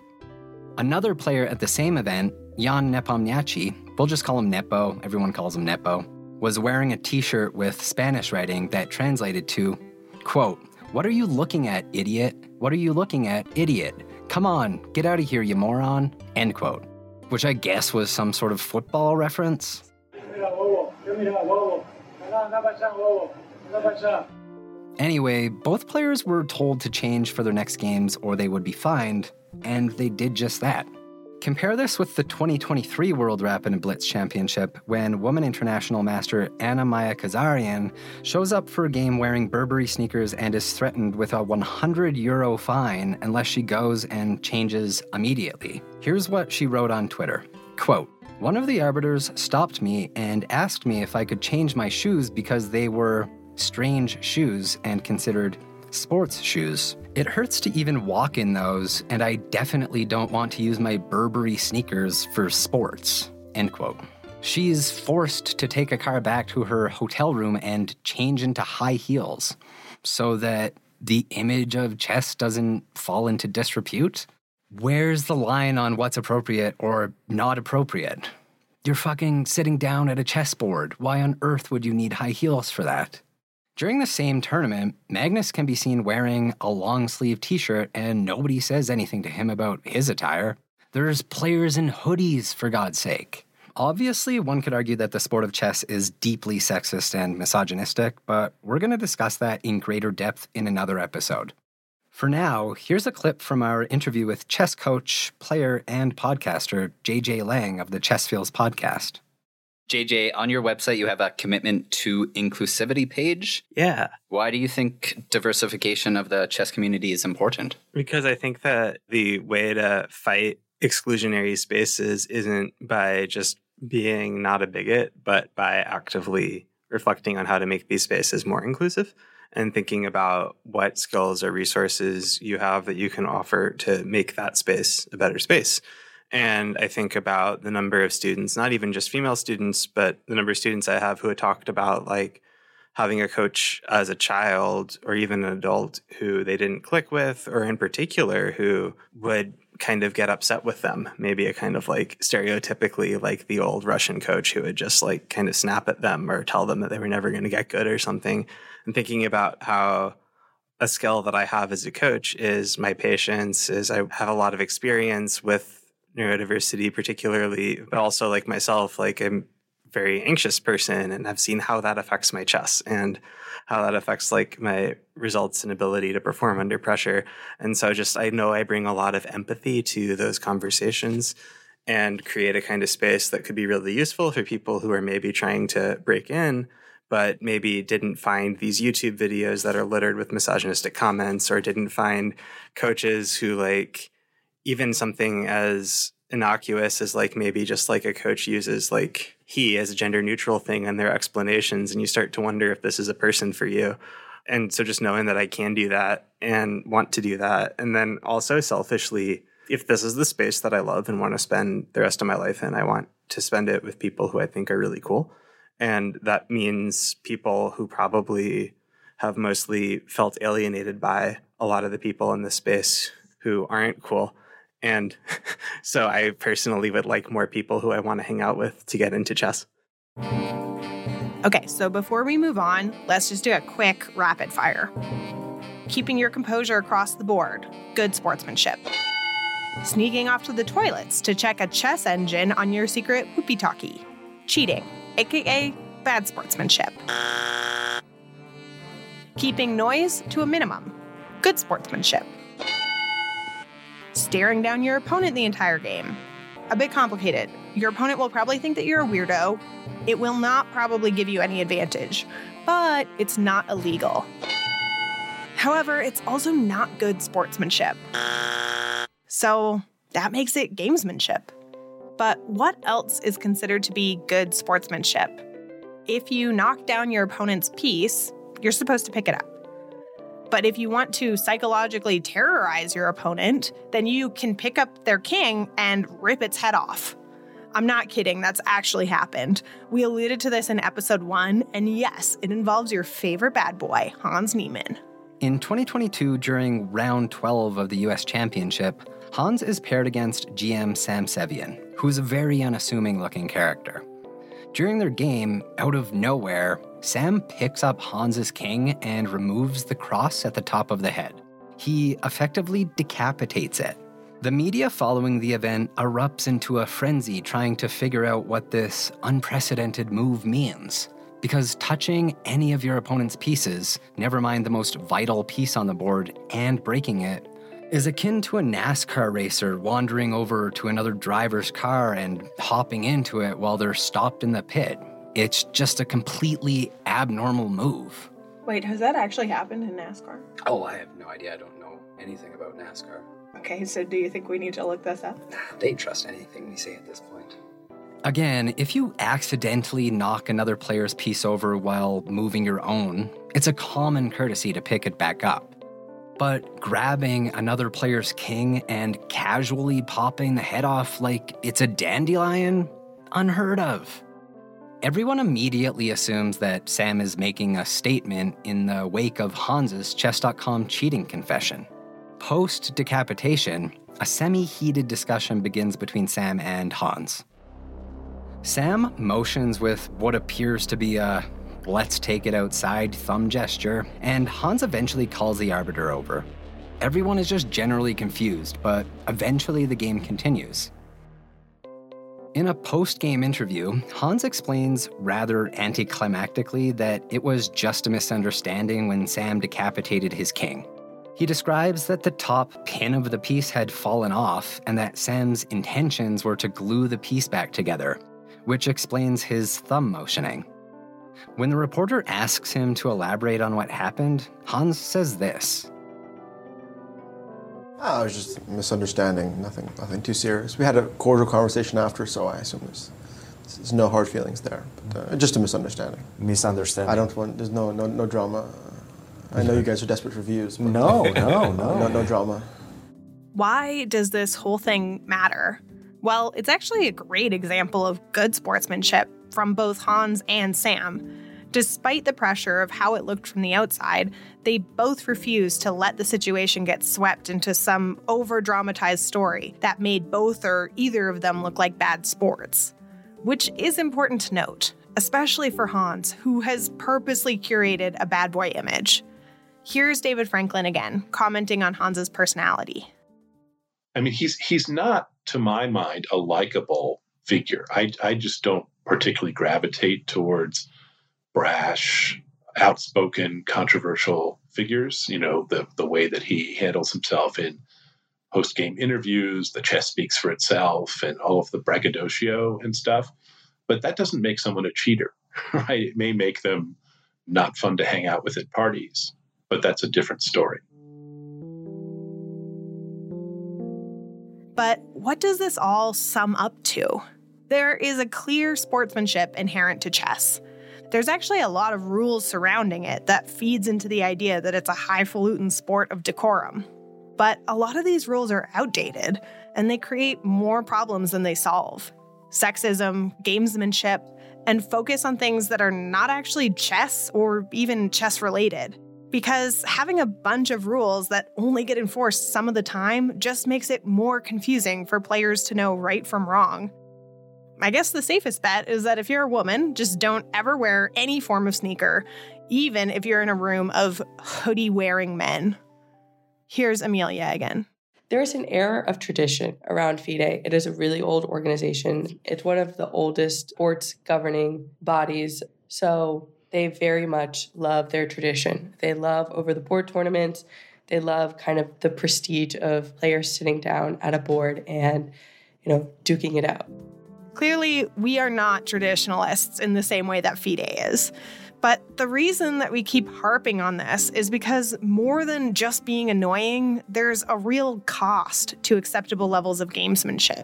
Speaker 3: Another player at the same event, Jan Nepomniachtchi, we'll just call him Nepo, everyone calls him Nepo, was wearing a t shirt with Spanish writing that translated to, quote, What are you looking at, idiot? What are you looking at, idiot? Come on, get out of here, you moron, end quote. Which I guess was some sort of football reference. Anyway, both players were told to change for their next games or they would be fined, and they did just that. Compare this with the 2023 World Rapid and Blitz Championship when woman international master Anna-Maja Kazarian shows up for a game wearing Burberry sneakers and is threatened with a 100 euro fine unless she goes and changes immediately. Here's what she wrote on Twitter. Quote, one of the arbiters stopped me and asked me if I could change my shoes because they were strange shoes and considered sports shoes. It hurts to even walk in those, and I definitely don't want to use my Burberry sneakers for sports. End quote. She's forced to take a car back to her hotel room and change into high heels so that the image of chess doesn't fall into disrepute. Where's the line on what's appropriate or not appropriate? You're fucking sitting down at a chessboard. Why on earth would you need high heels for that? During the same tournament, Magnus can be seen wearing a long sleeve t shirt, and nobody says anything to him about his attire. There's players in hoodies, for God's sake. Obviously, one could argue that the sport of chess is deeply sexist and misogynistic, but we're going to discuss that in greater depth in another episode. For now, here's a clip from our interview with chess coach, player, and podcaster JJ Lang of the Chess Feels podcast.
Speaker 14: JJ, on your website, you have a commitment to inclusivity page.
Speaker 15: Yeah.
Speaker 14: Why do you think diversification of the chess community is important?
Speaker 15: Because I think that the way to fight exclusionary spaces isn't by just being not a bigot, but by actively reflecting on how to make these spaces more inclusive and thinking about what skills or resources you have that you can offer to make that space a better space. And I think about the number of students, not even just female students, but the number of students I have who had talked about like having a coach as a child or even an adult who they didn't click with, or in particular, who would kind of get upset with them. Maybe a kind of like stereotypically like the old Russian coach who would just like kind of snap at them or tell them that they were never going to get good or something. And thinking about how a skill that I have as a coach is my patience, is I have a lot of experience with neurodiversity particularly but also like myself like i'm a very anxious person and i've seen how that affects my chess and how that affects like my results and ability to perform under pressure. And so just i know i bring a lot of empathy to those conversations and create a kind of space that could be really useful for people who are maybe trying to break in but maybe didn't find these YouTube videos that are littered with misogynistic comments or didn't find coaches who like even something as innocuous as like maybe just like a coach uses like he as a gender neutral thing in their explanations and you start to wonder if this is a person for you. And so just knowing that i can do that and want to do that and then also selfishly if this is the space that i love and want to spend the rest of my life in i want to spend it with people who i think are really cool. And that means people who probably have mostly felt alienated by a lot of the people in this space who aren't cool and so I personally would like more people who I want to hang out with to get into chess.
Speaker 2: Okay, so before we move on, let's just do a quick rapid fire. Keeping your composure across the board, good sportsmanship. Sneaking off to the toilets to check a chess engine on your secret whoopie talkie. Cheating, aka bad sportsmanship. Keeping noise to a minimum, good sportsmanship staring down your opponent the entire game. A bit complicated. Your opponent will probably think that you're a weirdo. It will not probably give you any advantage, but it's not illegal. However, it's also not good sportsmanship. So that makes it gamesmanship. But what else is considered to be good sportsmanship? If you knock down your opponent's piece, you're supposed to pick it up. But if you want to psychologically terrorize your opponent, then you can pick up their king and rip its head off. I'm not kidding, that's actually happened. We alluded to this in episode one, and yes, it involves your favorite bad boy, Hans Niemann.
Speaker 3: In 2022, during round 12 of the US Championship, Hans is paired against GM Sam Sevian, who's a very unassuming looking character. During their game, out of nowhere, Sam picks up Hans's king and removes the cross at the top of the head. He effectively decapitates it. The media following the event erupts into a frenzy trying to figure out what this unprecedented move means. Because touching any of your opponent's pieces, never mind the most vital piece on the board, and breaking it, is akin to a NASCAR racer wandering over to another driver's car and hopping into it while they're stopped in the pit. It's just a completely abnormal move.
Speaker 2: Wait, has that actually happened in NASCAR?
Speaker 3: Oh, I have no idea. I don't know anything about NASCAR.
Speaker 2: Okay, so do you think we need to look this up?
Speaker 3: They trust anything we say at this point. Again, if you accidentally knock another player's piece over while moving your own, it's a common courtesy to pick it back up. But grabbing another player's king and casually popping the head off like it's a dandelion? Unheard of. Everyone immediately assumes that Sam is making a statement in the wake of Hans's Chess.com cheating confession. Post decapitation, a semi heated discussion begins between Sam and Hans. Sam motions with what appears to be a let's take it outside thumb gesture, and Hans eventually calls the arbiter over. Everyone is just generally confused, but eventually the game continues. In a post game interview, Hans explains rather anticlimactically that it was just a misunderstanding when Sam decapitated his king. He describes that the top pin of the piece had fallen off and that Sam's intentions were to glue the piece back together, which explains his thumb motioning. When the reporter asks him to elaborate on what happened, Hans says this.
Speaker 16: Ah, it was just a misunderstanding, nothing, nothing too serious. We had a cordial conversation after, so I assume there's, there's no hard feelings there. But, uh, just a misunderstanding.
Speaker 17: Misunderstanding.
Speaker 16: I don't want. There's no no, no drama. I know you guys are desperate for views. But
Speaker 17: No, no, no.
Speaker 16: no, no drama.
Speaker 2: Why does this whole thing matter? Well, it's actually a great example of good sportsmanship from both Hans and Sam. Despite the pressure of how it looked from the outside, they both refused to let the situation get swept into some over dramatized story that made both or either of them look like bad sports. Which is important to note, especially for Hans, who has purposely curated a bad boy image. Here's David Franklin again, commenting on Hans's personality.
Speaker 4: I mean, he's he's not, to my mind, a likable figure. I I just don't particularly gravitate towards brash, outspoken, controversial figures. You know, the the way that he handles himself in post game interviews, the chess speaks for itself, and all of the braggadocio and stuff. But that doesn't make someone a cheater, right? It may make them not fun to hang out with at parties, but that's a different story.
Speaker 2: But what does this all sum up to? There is a clear sportsmanship inherent to chess. There's actually a lot of rules surrounding it that feeds into the idea that it's a highfalutin sport of decorum. But a lot of these rules are outdated, and they create more problems than they solve. Sexism, gamesmanship, and focus on things that are not actually chess or even chess related. Because having a bunch of rules that only get enforced some of the time just makes it more confusing for players to know right from wrong. I guess the safest bet is that if you're a woman, just don't ever wear any form of sneaker, even if you're in a room of hoodie wearing men. Here's Amelia again.
Speaker 12: There is an air of tradition around FIDE. It is a really old organization. It's one of the oldest sports governing bodies. So they very much love their tradition. They love over the board tournaments. They love kind of the prestige of players sitting down at a board and, you know, duking it out.
Speaker 2: Clearly, we are not traditionalists in the same way that FIDE is. But the reason that we keep harping on this is because more than just being annoying, there's a real cost to acceptable levels of gamesmanship.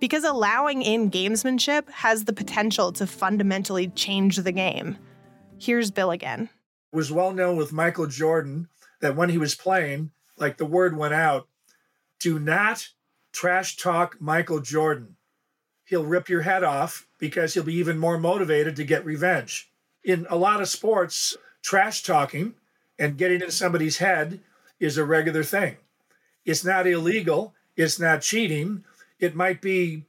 Speaker 2: Because allowing in gamesmanship has the potential to fundamentally change the game. Here's Bill again.
Speaker 1: It was well known with Michael Jordan that when he was playing, like the word went out, do not trash talk Michael Jordan. He'll rip your head off because he'll be even more motivated to get revenge. In a lot of sports, trash talking and getting in somebody's head is a regular thing. It's not illegal, it's not cheating. It might be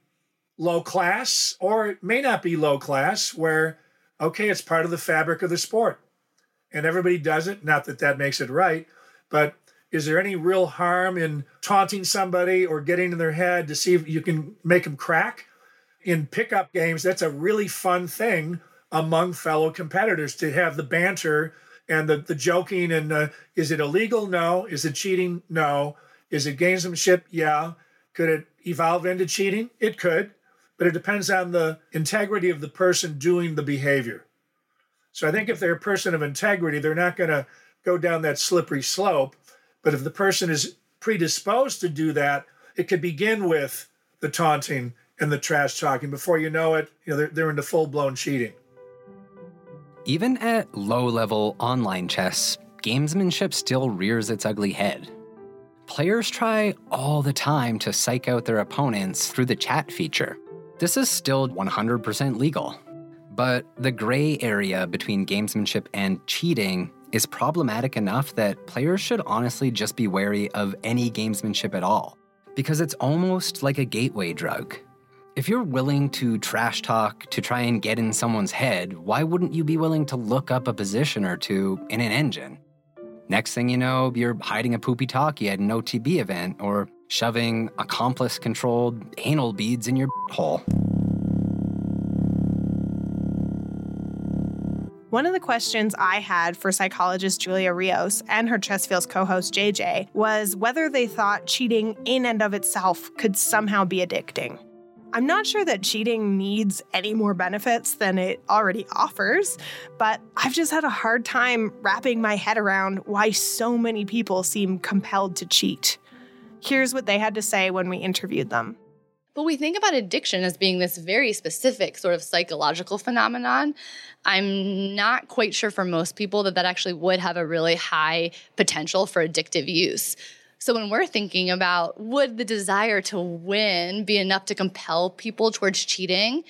Speaker 1: low class or it may not be low class where, okay, it's part of the fabric of the sport and everybody does it. Not that that makes it right, but is there any real harm in taunting somebody or getting in their head to see if you can make them crack? In pickup games, that's a really fun thing among fellow competitors to have the banter and the, the joking and uh, is it illegal? No. Is it cheating? No. Is it gamesmanship? Yeah. Could it evolve into cheating? It could, but it depends on the integrity of the person doing the behavior. So I think if they're a person of integrity, they're not going to go down that slippery slope. But if the person is predisposed to do that, it could begin with the taunting and the trash talking. Before you know it, you know they're, they're into full blown cheating.
Speaker 3: Even at low level online chess, gamesmanship still rears its ugly head. Players try all the time to psych out their opponents through the chat feature. This is still 100% legal. But the gray area between gamesmanship and cheating is problematic enough that players should honestly just be wary of any gamesmanship at all, because it's almost like a gateway drug. If you're willing to trash talk to try and get in someone's head, why wouldn't you be willing to look up a position or two in an engine? Next thing you know, you're hiding a poopy talkie at an OTB event or shoving accomplice controlled anal beads in your hole.
Speaker 2: One of the questions I had for psychologist Julia Rios and her Chess Feels co host JJ was whether they thought cheating in and of itself could somehow be addicting. I'm not sure that cheating needs any more benefits than it already offers, but I've just had a hard time wrapping my head around why so many people seem compelled to cheat. Here's what they had to say when we interviewed them.
Speaker 17: But we think about addiction as being this very specific sort of psychological phenomenon. I'm not quite sure for most people that that actually would have a really high potential for addictive use. So when we're thinking about would the desire to win be enough to compel people towards cheating,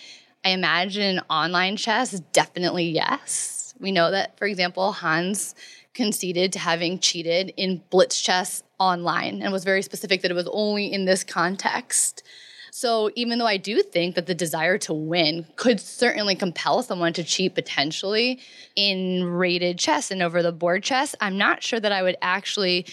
Speaker 17: I imagine online chess definitely yes. We know that, for example, Hans conceded to having cheated in blitz chess online and was very specific that it was only in this context. So even though I do think that the desire to win could certainly compel someone to cheat potentially in rated chess and over the board chess, I'm not sure that I would actually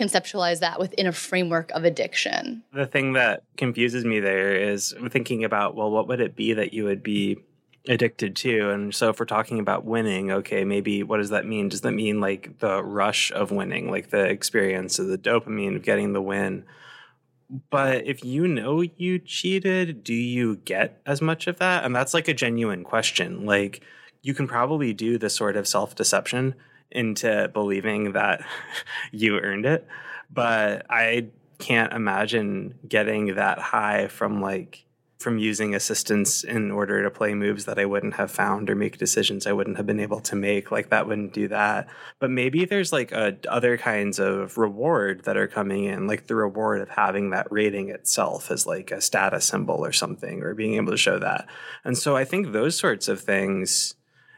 Speaker 17: conceptualize that within a framework of addiction.
Speaker 15: The thing that confuses me there is thinking about, well, what would it be that you would be addicted to? And so if we're talking about winning, okay, maybe what does that mean? Does that mean like the rush of winning, like the experience of the dopamine of getting the win? But if you know you cheated, do you get as much of that? And that's like a genuine question. Like you can probably do this sort of self deception into believing that you earned it. But I can't imagine getting that high from like from using assistance in order to play moves that I wouldn't have found or make decisions I wouldn't have been able to make. Like that wouldn't do that. But maybe there's like a, other kinds of reward that are coming in, like the reward of having that rating itself as like a status symbol or something, or being able to show that. And so I think those sorts of things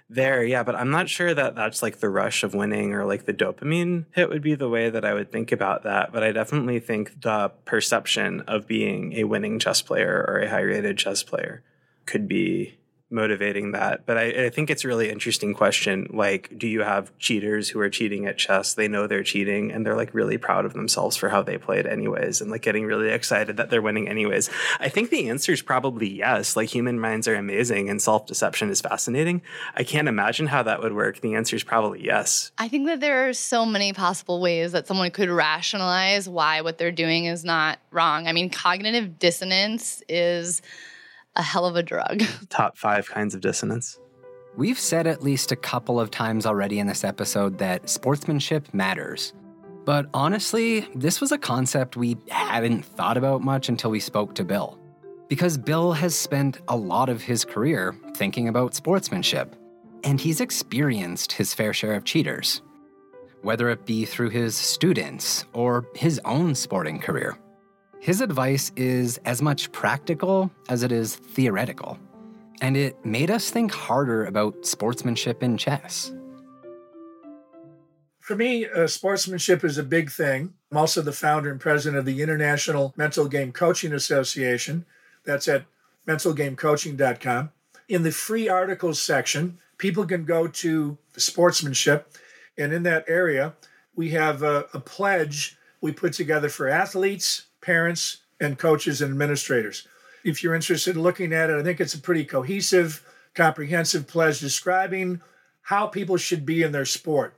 Speaker 15: there, yeah, but I'm not sure that that's like the rush of winning or like the dopamine hit would be the way that I would think about that. But I definitely think the perception of being a winning chess player or a high rated chess player could be motivating that. But I, I, think it's a really interesting question. Like, do you have cheaters who are cheating at chess? They know they're cheating and they're like really proud of themselves for how they played anyways and like getting really excited that they're winning anyways. I think the answer is probably yes. Like human minds are amazing and self-deception is fascinating. I can't imagine how that would work. The answer is probably yes.
Speaker 17: I think that there are so many possible ways that someone could rationalize why what they're doing is not wrong. I mean, cognitive dissonance is a hell of a drug.
Speaker 15: Top five kinds of dissonance.
Speaker 3: We've said at least a couple of times already in this episode that sportsmanship matters. But honestly, this was a concept we hadn't thought about much until we spoke to Bill. Because Bill has spent a lot of his career thinking about sportsmanship, and he's experienced his fair share of cheaters, whether it be through his students or his own sporting career. His advice is as much practical as it is theoretical, and it made us think harder about sportsmanship in chess.
Speaker 1: For me, uh, sportsmanship is a big thing. I'm also the founder and president of the International Mental Game Coaching Association. That's at mentalgamecoaching.com. In the free articles section, people can go to sportsmanship, and in that area, we have a, a pledge we put together for athletes, parents, and coaches and administrators. If you're interested in looking at it, I think it's a pretty cohesive, comprehensive pledge describing how people should be in their sport.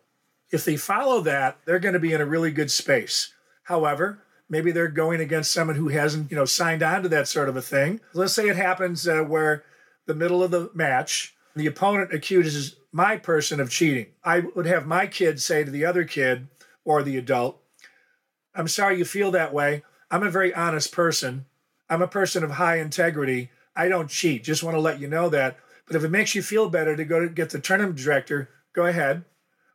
Speaker 1: If they follow that, they're going to be in a really good space. However, maybe they're going against someone who hasn't, you know, signed on to that sort of a thing. Let's say it happens uh, where the middle of the match, the opponent accuses my person of cheating. I would have my kid say to the other kid or the adult, I'm sorry you feel that way. I'm a very honest person. I'm a person of high integrity. I don't cheat. Just want to let you know that. But if it makes you feel better to go to get the tournament director, go ahead.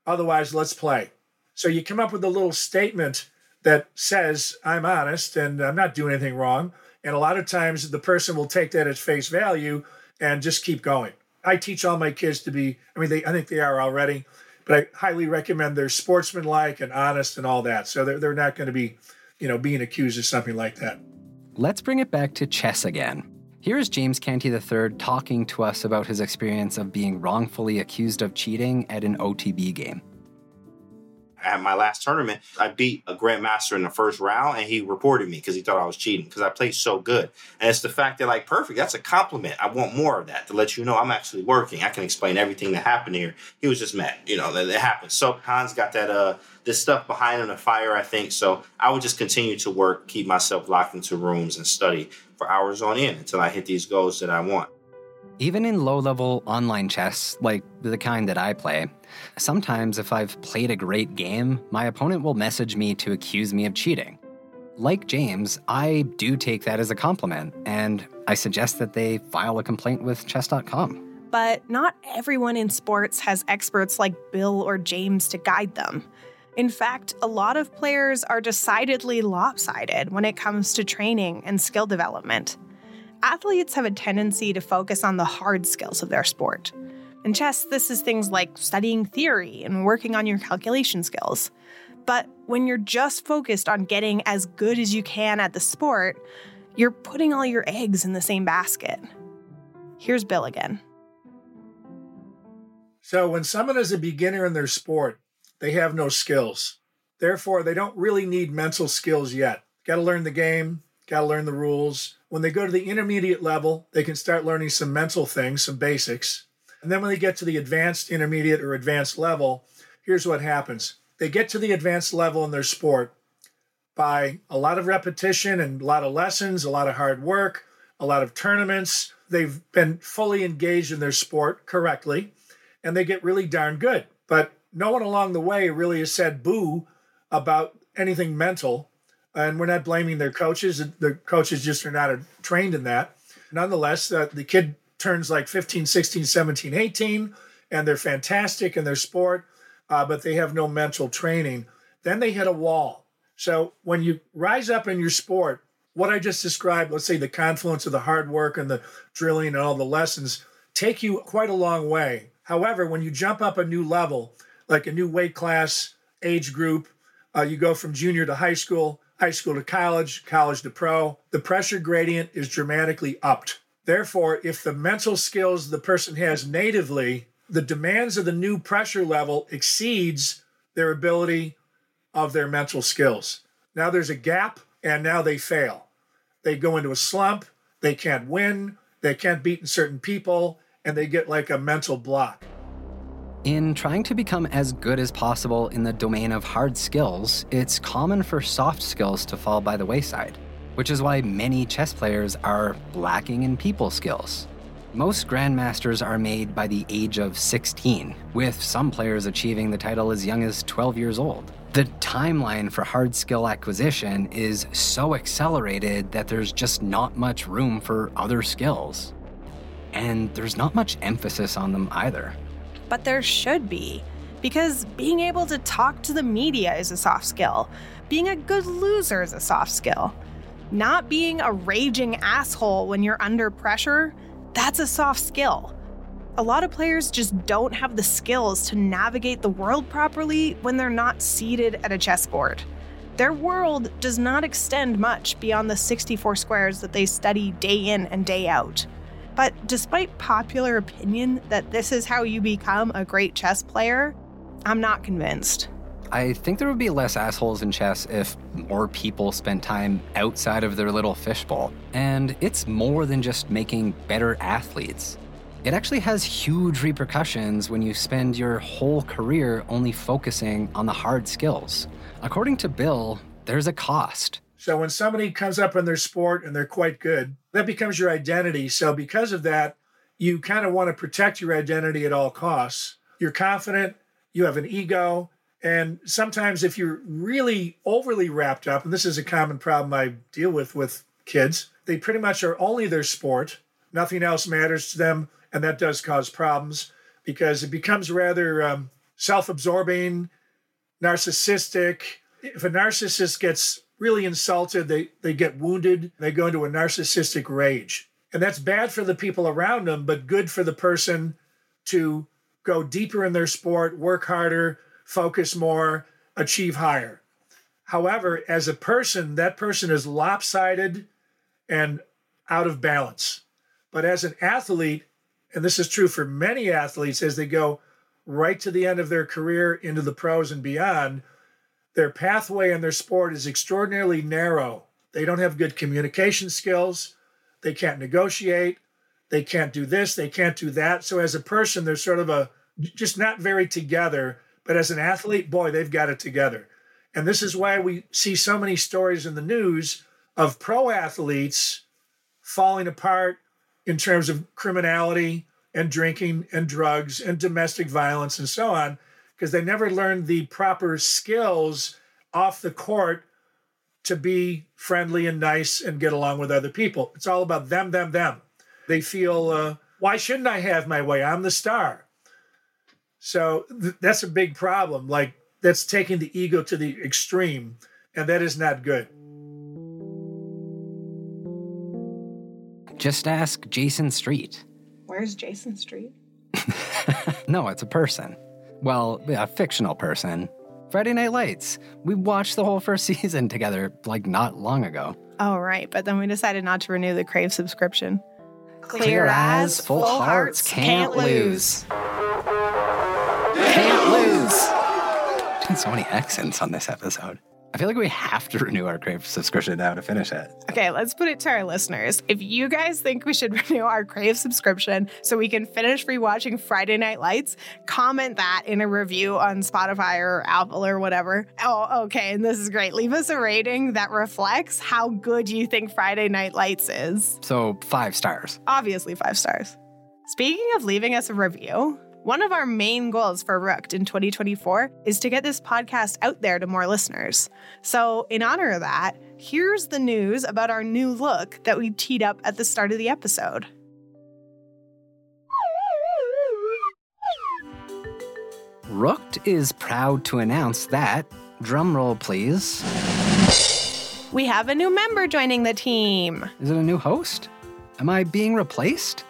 Speaker 1: Otherwise, let's play. So you come up with a little statement that says, I'm honest and I'm not doing anything wrong. And a lot of times the person will take that at face value and just keep going. I teach all my kids to be, I mean, they, I think they are already, but I highly recommend they're sportsmanlike and honest and all that. So they're, they're not going to be, you know, being accused of something like that.
Speaker 3: Let's bring it back to chess again. Here is James Canty III talking to us about his experience of being wrongfully accused of cheating at an OTB game
Speaker 18: at my last tournament, I beat a grandmaster in the first round, and he reported me because he thought I was cheating because I played so good. And it's the fact that like perfect, that's a compliment. I want more of that to let you know I'm actually working. I can explain everything that happened here. He was just mad, you know, that it happened. So Hans got that uh this stuff behind him, the fire, I think. So I would just continue to work, keep myself locked into rooms and study for hours on end until I hit these goals that I want.
Speaker 3: Even in low level online chess, like the kind that I play, sometimes if I've played a great game, my opponent will message me to accuse me of cheating. Like James, I do take that as a compliment, and I suggest that they file a complaint with chess.com.
Speaker 2: But not everyone in sports has experts like Bill or James to guide them. In fact, a lot of players are decidedly lopsided when it comes to training and skill development athletes have a tendency to focus on the hard skills of their sport. In chess, this is things like studying theory and working on your calculation skills. But when you're just focused on getting as good as you can at the sport, you're putting all your eggs in the same basket. Here's Bill again.
Speaker 1: So, when someone is a beginner in their sport, they have no skills. Therefore, they don't really need mental skills yet. Got to learn the game, got to learn the rules, when they go to the intermediate level, they can start learning some mental things, some basics. And then when they get to the advanced intermediate or advanced level, here's what happens they get to the advanced level in their sport by a lot of repetition and a lot of lessons, a lot of hard work, a lot of tournaments. They've been fully engaged in their sport correctly, and they get really darn good. But no one along the way really has said boo about anything mental and we're not blaming their coaches. The coaches just are not trained in that. Nonetheless, uh, the kid turns like 15, 16, 17, 18, and they're fantastic in their sport, uh, but they have no mental training. Then they hit a wall. So when you rise up in your sport, what I just described, let's say the confluence of the hard work and the drilling and all the lessons, take you quite a long way. However, when you jump up a new level, like a new weight class, age group, uh, you go from junior to high school, high school to college, college to pro, the pressure gradient is dramatically upped. Therefore, if the mental skills the person has natively, the demands of the new pressure level exceeds their ability of their mental skills. Now there's a gap and now they fail. They go into a slump, they can't win, they can't beat certain people, and they get like a mental block.
Speaker 3: In trying to become as good as possible in the domain of hard skills, it's common for soft skills to fall by the wayside, which is why many chess players are lacking in people skills. Most grandmasters are made by the age of 16, with some players achieving the title as young as 12 years old. The timeline for hard skill acquisition is so accelerated that there's just not much room for other skills. And there's not much emphasis on them either
Speaker 2: but there should be. Because being able to talk to the media is a soft skill. Being a good loser is a soft skill. Not being a raging asshole when you're under pressure, that's a soft skill. A lot of players just don't have the skills to navigate the world properly when they're not seated at a chessboard. Their world does not extend much beyond the 64 squares that they study day in and day out. But despite popular opinion that this is how you become a great chess player, I'm not convinced.
Speaker 3: I think there would be less assholes in chess if more people spent time outside of their little fishbowl. And it's more than just making better athletes. It actually has huge repercussions when you spend your whole career only focusing on the hard skills. According to Bill, there's a cost.
Speaker 1: So when somebody comes up in their sport and they're quite good, that becomes your identity. So because of that, you kind of want to protect your identity at all costs. You're confident, you have an ego, and sometimes if you're really overly wrapped up, and this is a common problem I deal with with kids, they pretty much are only their sport. Nothing else matters to them and that does cause problems because it becomes rather um, self-absorbing, narcissistic. If a narcissist gets really insulted, they they get wounded, they go into a narcissistic rage. And that's bad for the people around them, but good for the person to go deeper in their sport, work harder, focus more, achieve higher. However, as a person, that person is lopsided and out of balance. But as an athlete, and this is true for many athletes as they go right to the end of their career into the pros and beyond, their pathway in their sport is extraordinarily narrow. They don't have good communication skills. They can't negotiate. They can't do this. They can't do that. So, as a person, they're sort of a just not very together. But as an athlete, boy, they've got it together. And this is why we see so many stories in the news of pro athletes falling apart, in terms of criminality and drinking and drugs and domestic violence and so on, because they never learned the proper skills off the court to be friendly and nice and get along with other people. It's all about them, them, them. They feel, uh, why shouldn't I have my way? I'm the star. So th- that's a big problem. Like, that's taking the ego to the extreme, and that is not good.
Speaker 3: Just ask Jason Street.
Speaker 2: Where's Jason Street?
Speaker 3: no, it's a person. Well, a fictional person. Friday Night Lights. We watched the whole first season together, like not long ago.
Speaker 2: Oh, right. But then we decided not to renew the Crave subscription.
Speaker 3: Clear, full, full hearts, can't, can't lose. Can't lose. Doing so many accents on this episode. I feel like we have to renew our Crave subscription now to finish it.
Speaker 2: Okay, let's put it to our listeners. If you guys think we should renew our Crave subscription so we can finish rewatching Friday Night Lights, comment that in a review on Spotify or Apple or whatever. Oh, okay, and this is great. Leave us a rating that reflects how good you think Friday Night Lights is.
Speaker 3: So, five stars.
Speaker 2: Obviously, five stars. Speaking of leaving us a review, one of our main goals for Rooked in 2024 is to get this podcast out there to more listeners. So, in honor of that, here's the news about our new look that we teed up at the start of the episode.
Speaker 3: Rooked is proud to announce that, drumroll please,
Speaker 2: we have a new member joining the team.
Speaker 3: Is it a new host? Am I being replaced?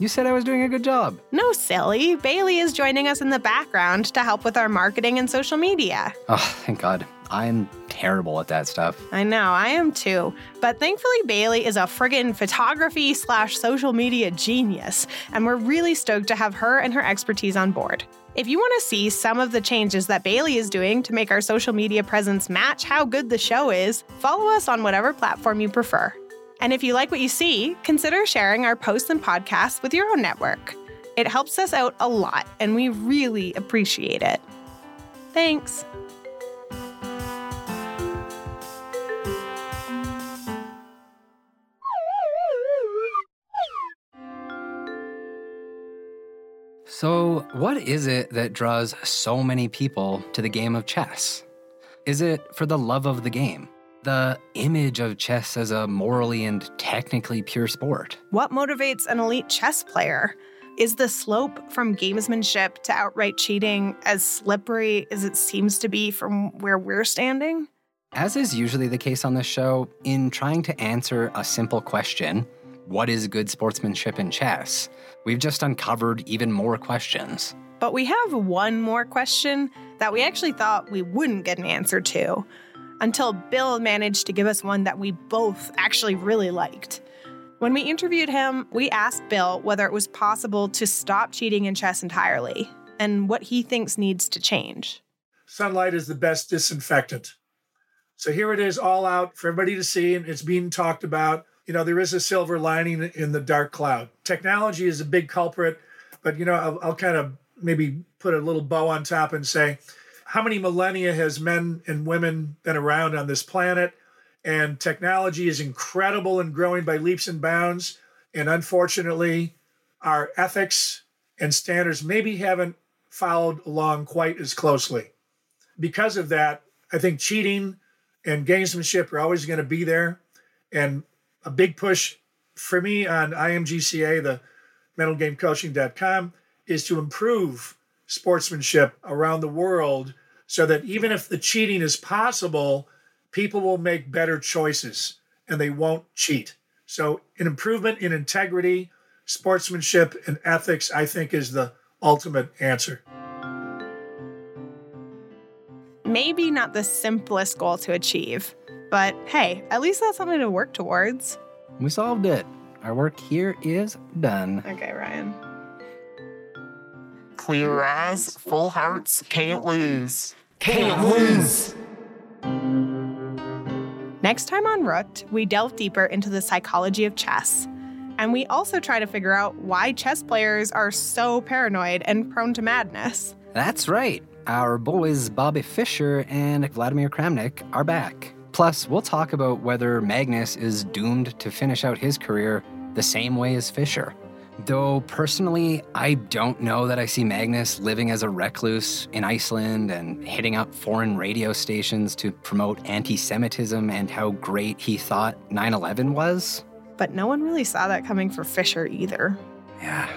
Speaker 3: You said I was doing a good job.
Speaker 2: No, silly. Bailey is joining us in the background to help with our marketing and social media.
Speaker 3: Oh, thank God. I'm terrible at that stuff.
Speaker 2: I know, I am too. But thankfully, Bailey is a friggin' photography slash social media genius, and we're really stoked to have her and her expertise on board. If you want to see some of the changes that Bailey is doing to make our social media presence match how good the show is, follow us on whatever platform you prefer. And if you like what you see, consider sharing our posts and podcasts with your own network. It helps us out a lot, and we really appreciate it. Thanks.
Speaker 3: So, what is it that draws so many people to the game of chess? Is it for the love of the game? The image of chess as a morally and technically pure sport.
Speaker 2: What motivates an elite chess player? Is the slope from gamesmanship to outright cheating as slippery as it seems to be from where we're standing?
Speaker 3: As is usually the case on this show, in trying to answer a simple question, what is good sportsmanship in chess? We've just uncovered even more questions.
Speaker 2: But we have one more question that we actually thought we wouldn't get an answer to until Bill managed to give us one that we both actually really liked. When we interviewed him, we asked Bill whether it was possible to stop cheating in chess entirely and what he thinks needs to change.
Speaker 1: Sunlight is the best disinfectant. So here it is all out for everybody to see, and it's being talked about. You know, there is a silver lining in the dark cloud. Technology is a big culprit, but, you know, I'll, I'll kind of maybe put a little bow on top and say, how many millennia has men and women been around on this planet? And technology is incredible and growing by leaps and bounds. And unfortunately, our ethics and standards maybe haven't followed along quite as closely. Because of that, I think cheating and gamesmanship are always going to be there. And a big push for me on IMGCA, the mentalgamecoaching.com, is to improve sportsmanship around the world so that even if the cheating is possible, people will make better choices and they won't cheat. So, an improvement in integrity, sportsmanship, and ethics, I think, is the ultimate answer.
Speaker 2: Maybe not the simplest goal to achieve, but hey, at least that's something to work towards.
Speaker 3: We solved it. Our work here is done.
Speaker 2: Okay, Ryan.
Speaker 19: Clear eyes, full hearts, can't lose. Can't lose!
Speaker 2: Next time on Rooked, we delve deeper into the psychology of chess. And we also try to figure out why chess players are so paranoid and prone to madness.
Speaker 3: That's right. Our boys Bobby Fischer and Vladimir Kramnik are back. Plus, we'll talk about whether Magnus is doomed to finish out his career the same way as Fischer. Though personally, I don't know that I see Magnus living as a recluse in Iceland and hitting up foreign radio stations to promote anti Semitism and how great he thought 9 11 was.
Speaker 2: But no one really saw that coming for Fischer either.
Speaker 3: Yeah.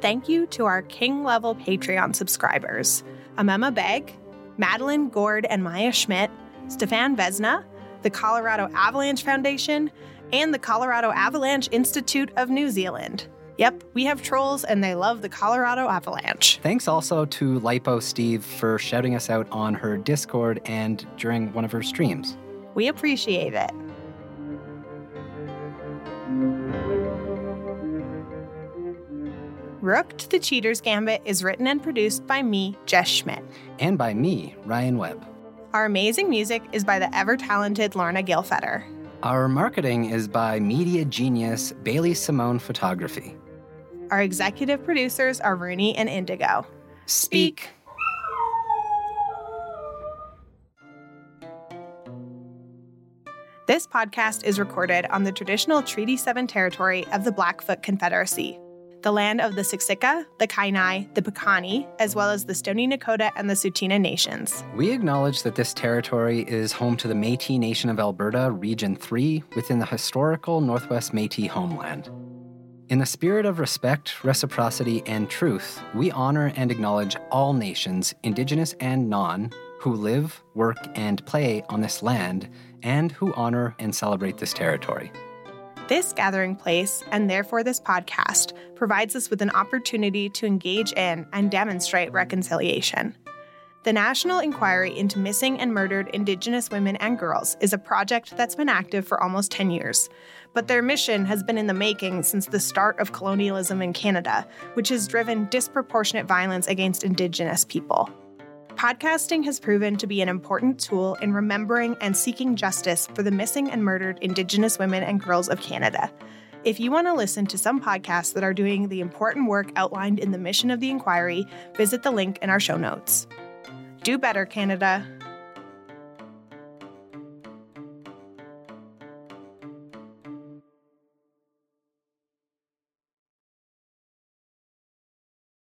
Speaker 2: Thank you to our King level Patreon subscribers Amema Beg, Madeline Gord and Maya Schmidt, Stefan Vesna, the Colorado Avalanche Foundation, and the Colorado Avalanche Institute of New Zealand. Yep, we have trolls and they love the Colorado Avalanche.
Speaker 3: Thanks also to Lipo Steve for shouting us out on her Discord and during one of her streams.
Speaker 2: We appreciate it. Rooked the Cheater's Gambit is written and produced by me, Jess Schmidt.
Speaker 3: And by me, Ryan Webb.
Speaker 2: Our amazing music is by the ever talented Lorna Gildfedder.
Speaker 3: Our marketing is by media genius Bailey Simone Photography.
Speaker 2: Our executive producers are Rooney and Indigo.
Speaker 3: Speak.
Speaker 2: This podcast is recorded on the traditional Treaty 7 territory of the Blackfoot Confederacy, the land of the Siksika, the Kainai, the Piikani, as well as the Stoney Nakoda and the Tsuut'ina nations.
Speaker 3: We acknowledge that this territory is home to the Metis Nation of Alberta, Region 3, within the historical Northwest Metis homeland. In the spirit of respect, reciprocity, and truth, we honor and acknowledge all nations, Indigenous and non, who live, work, and play on this land, and who honor and celebrate this territory.
Speaker 2: This gathering place, and therefore this podcast, provides us with an opportunity to engage in and demonstrate reconciliation. The National Inquiry into Missing and Murdered Indigenous Women and Girls is a project that's been active for almost 10 years, but their mission has been in the making since the start of colonialism in Canada, which has driven disproportionate violence against Indigenous people. Podcasting has proven to be an important tool in remembering and seeking justice for the missing and murdered Indigenous women and girls of Canada. If you want to listen to some podcasts that are doing the important work outlined in the mission of the inquiry, visit the link in our show notes. Do better, Canada.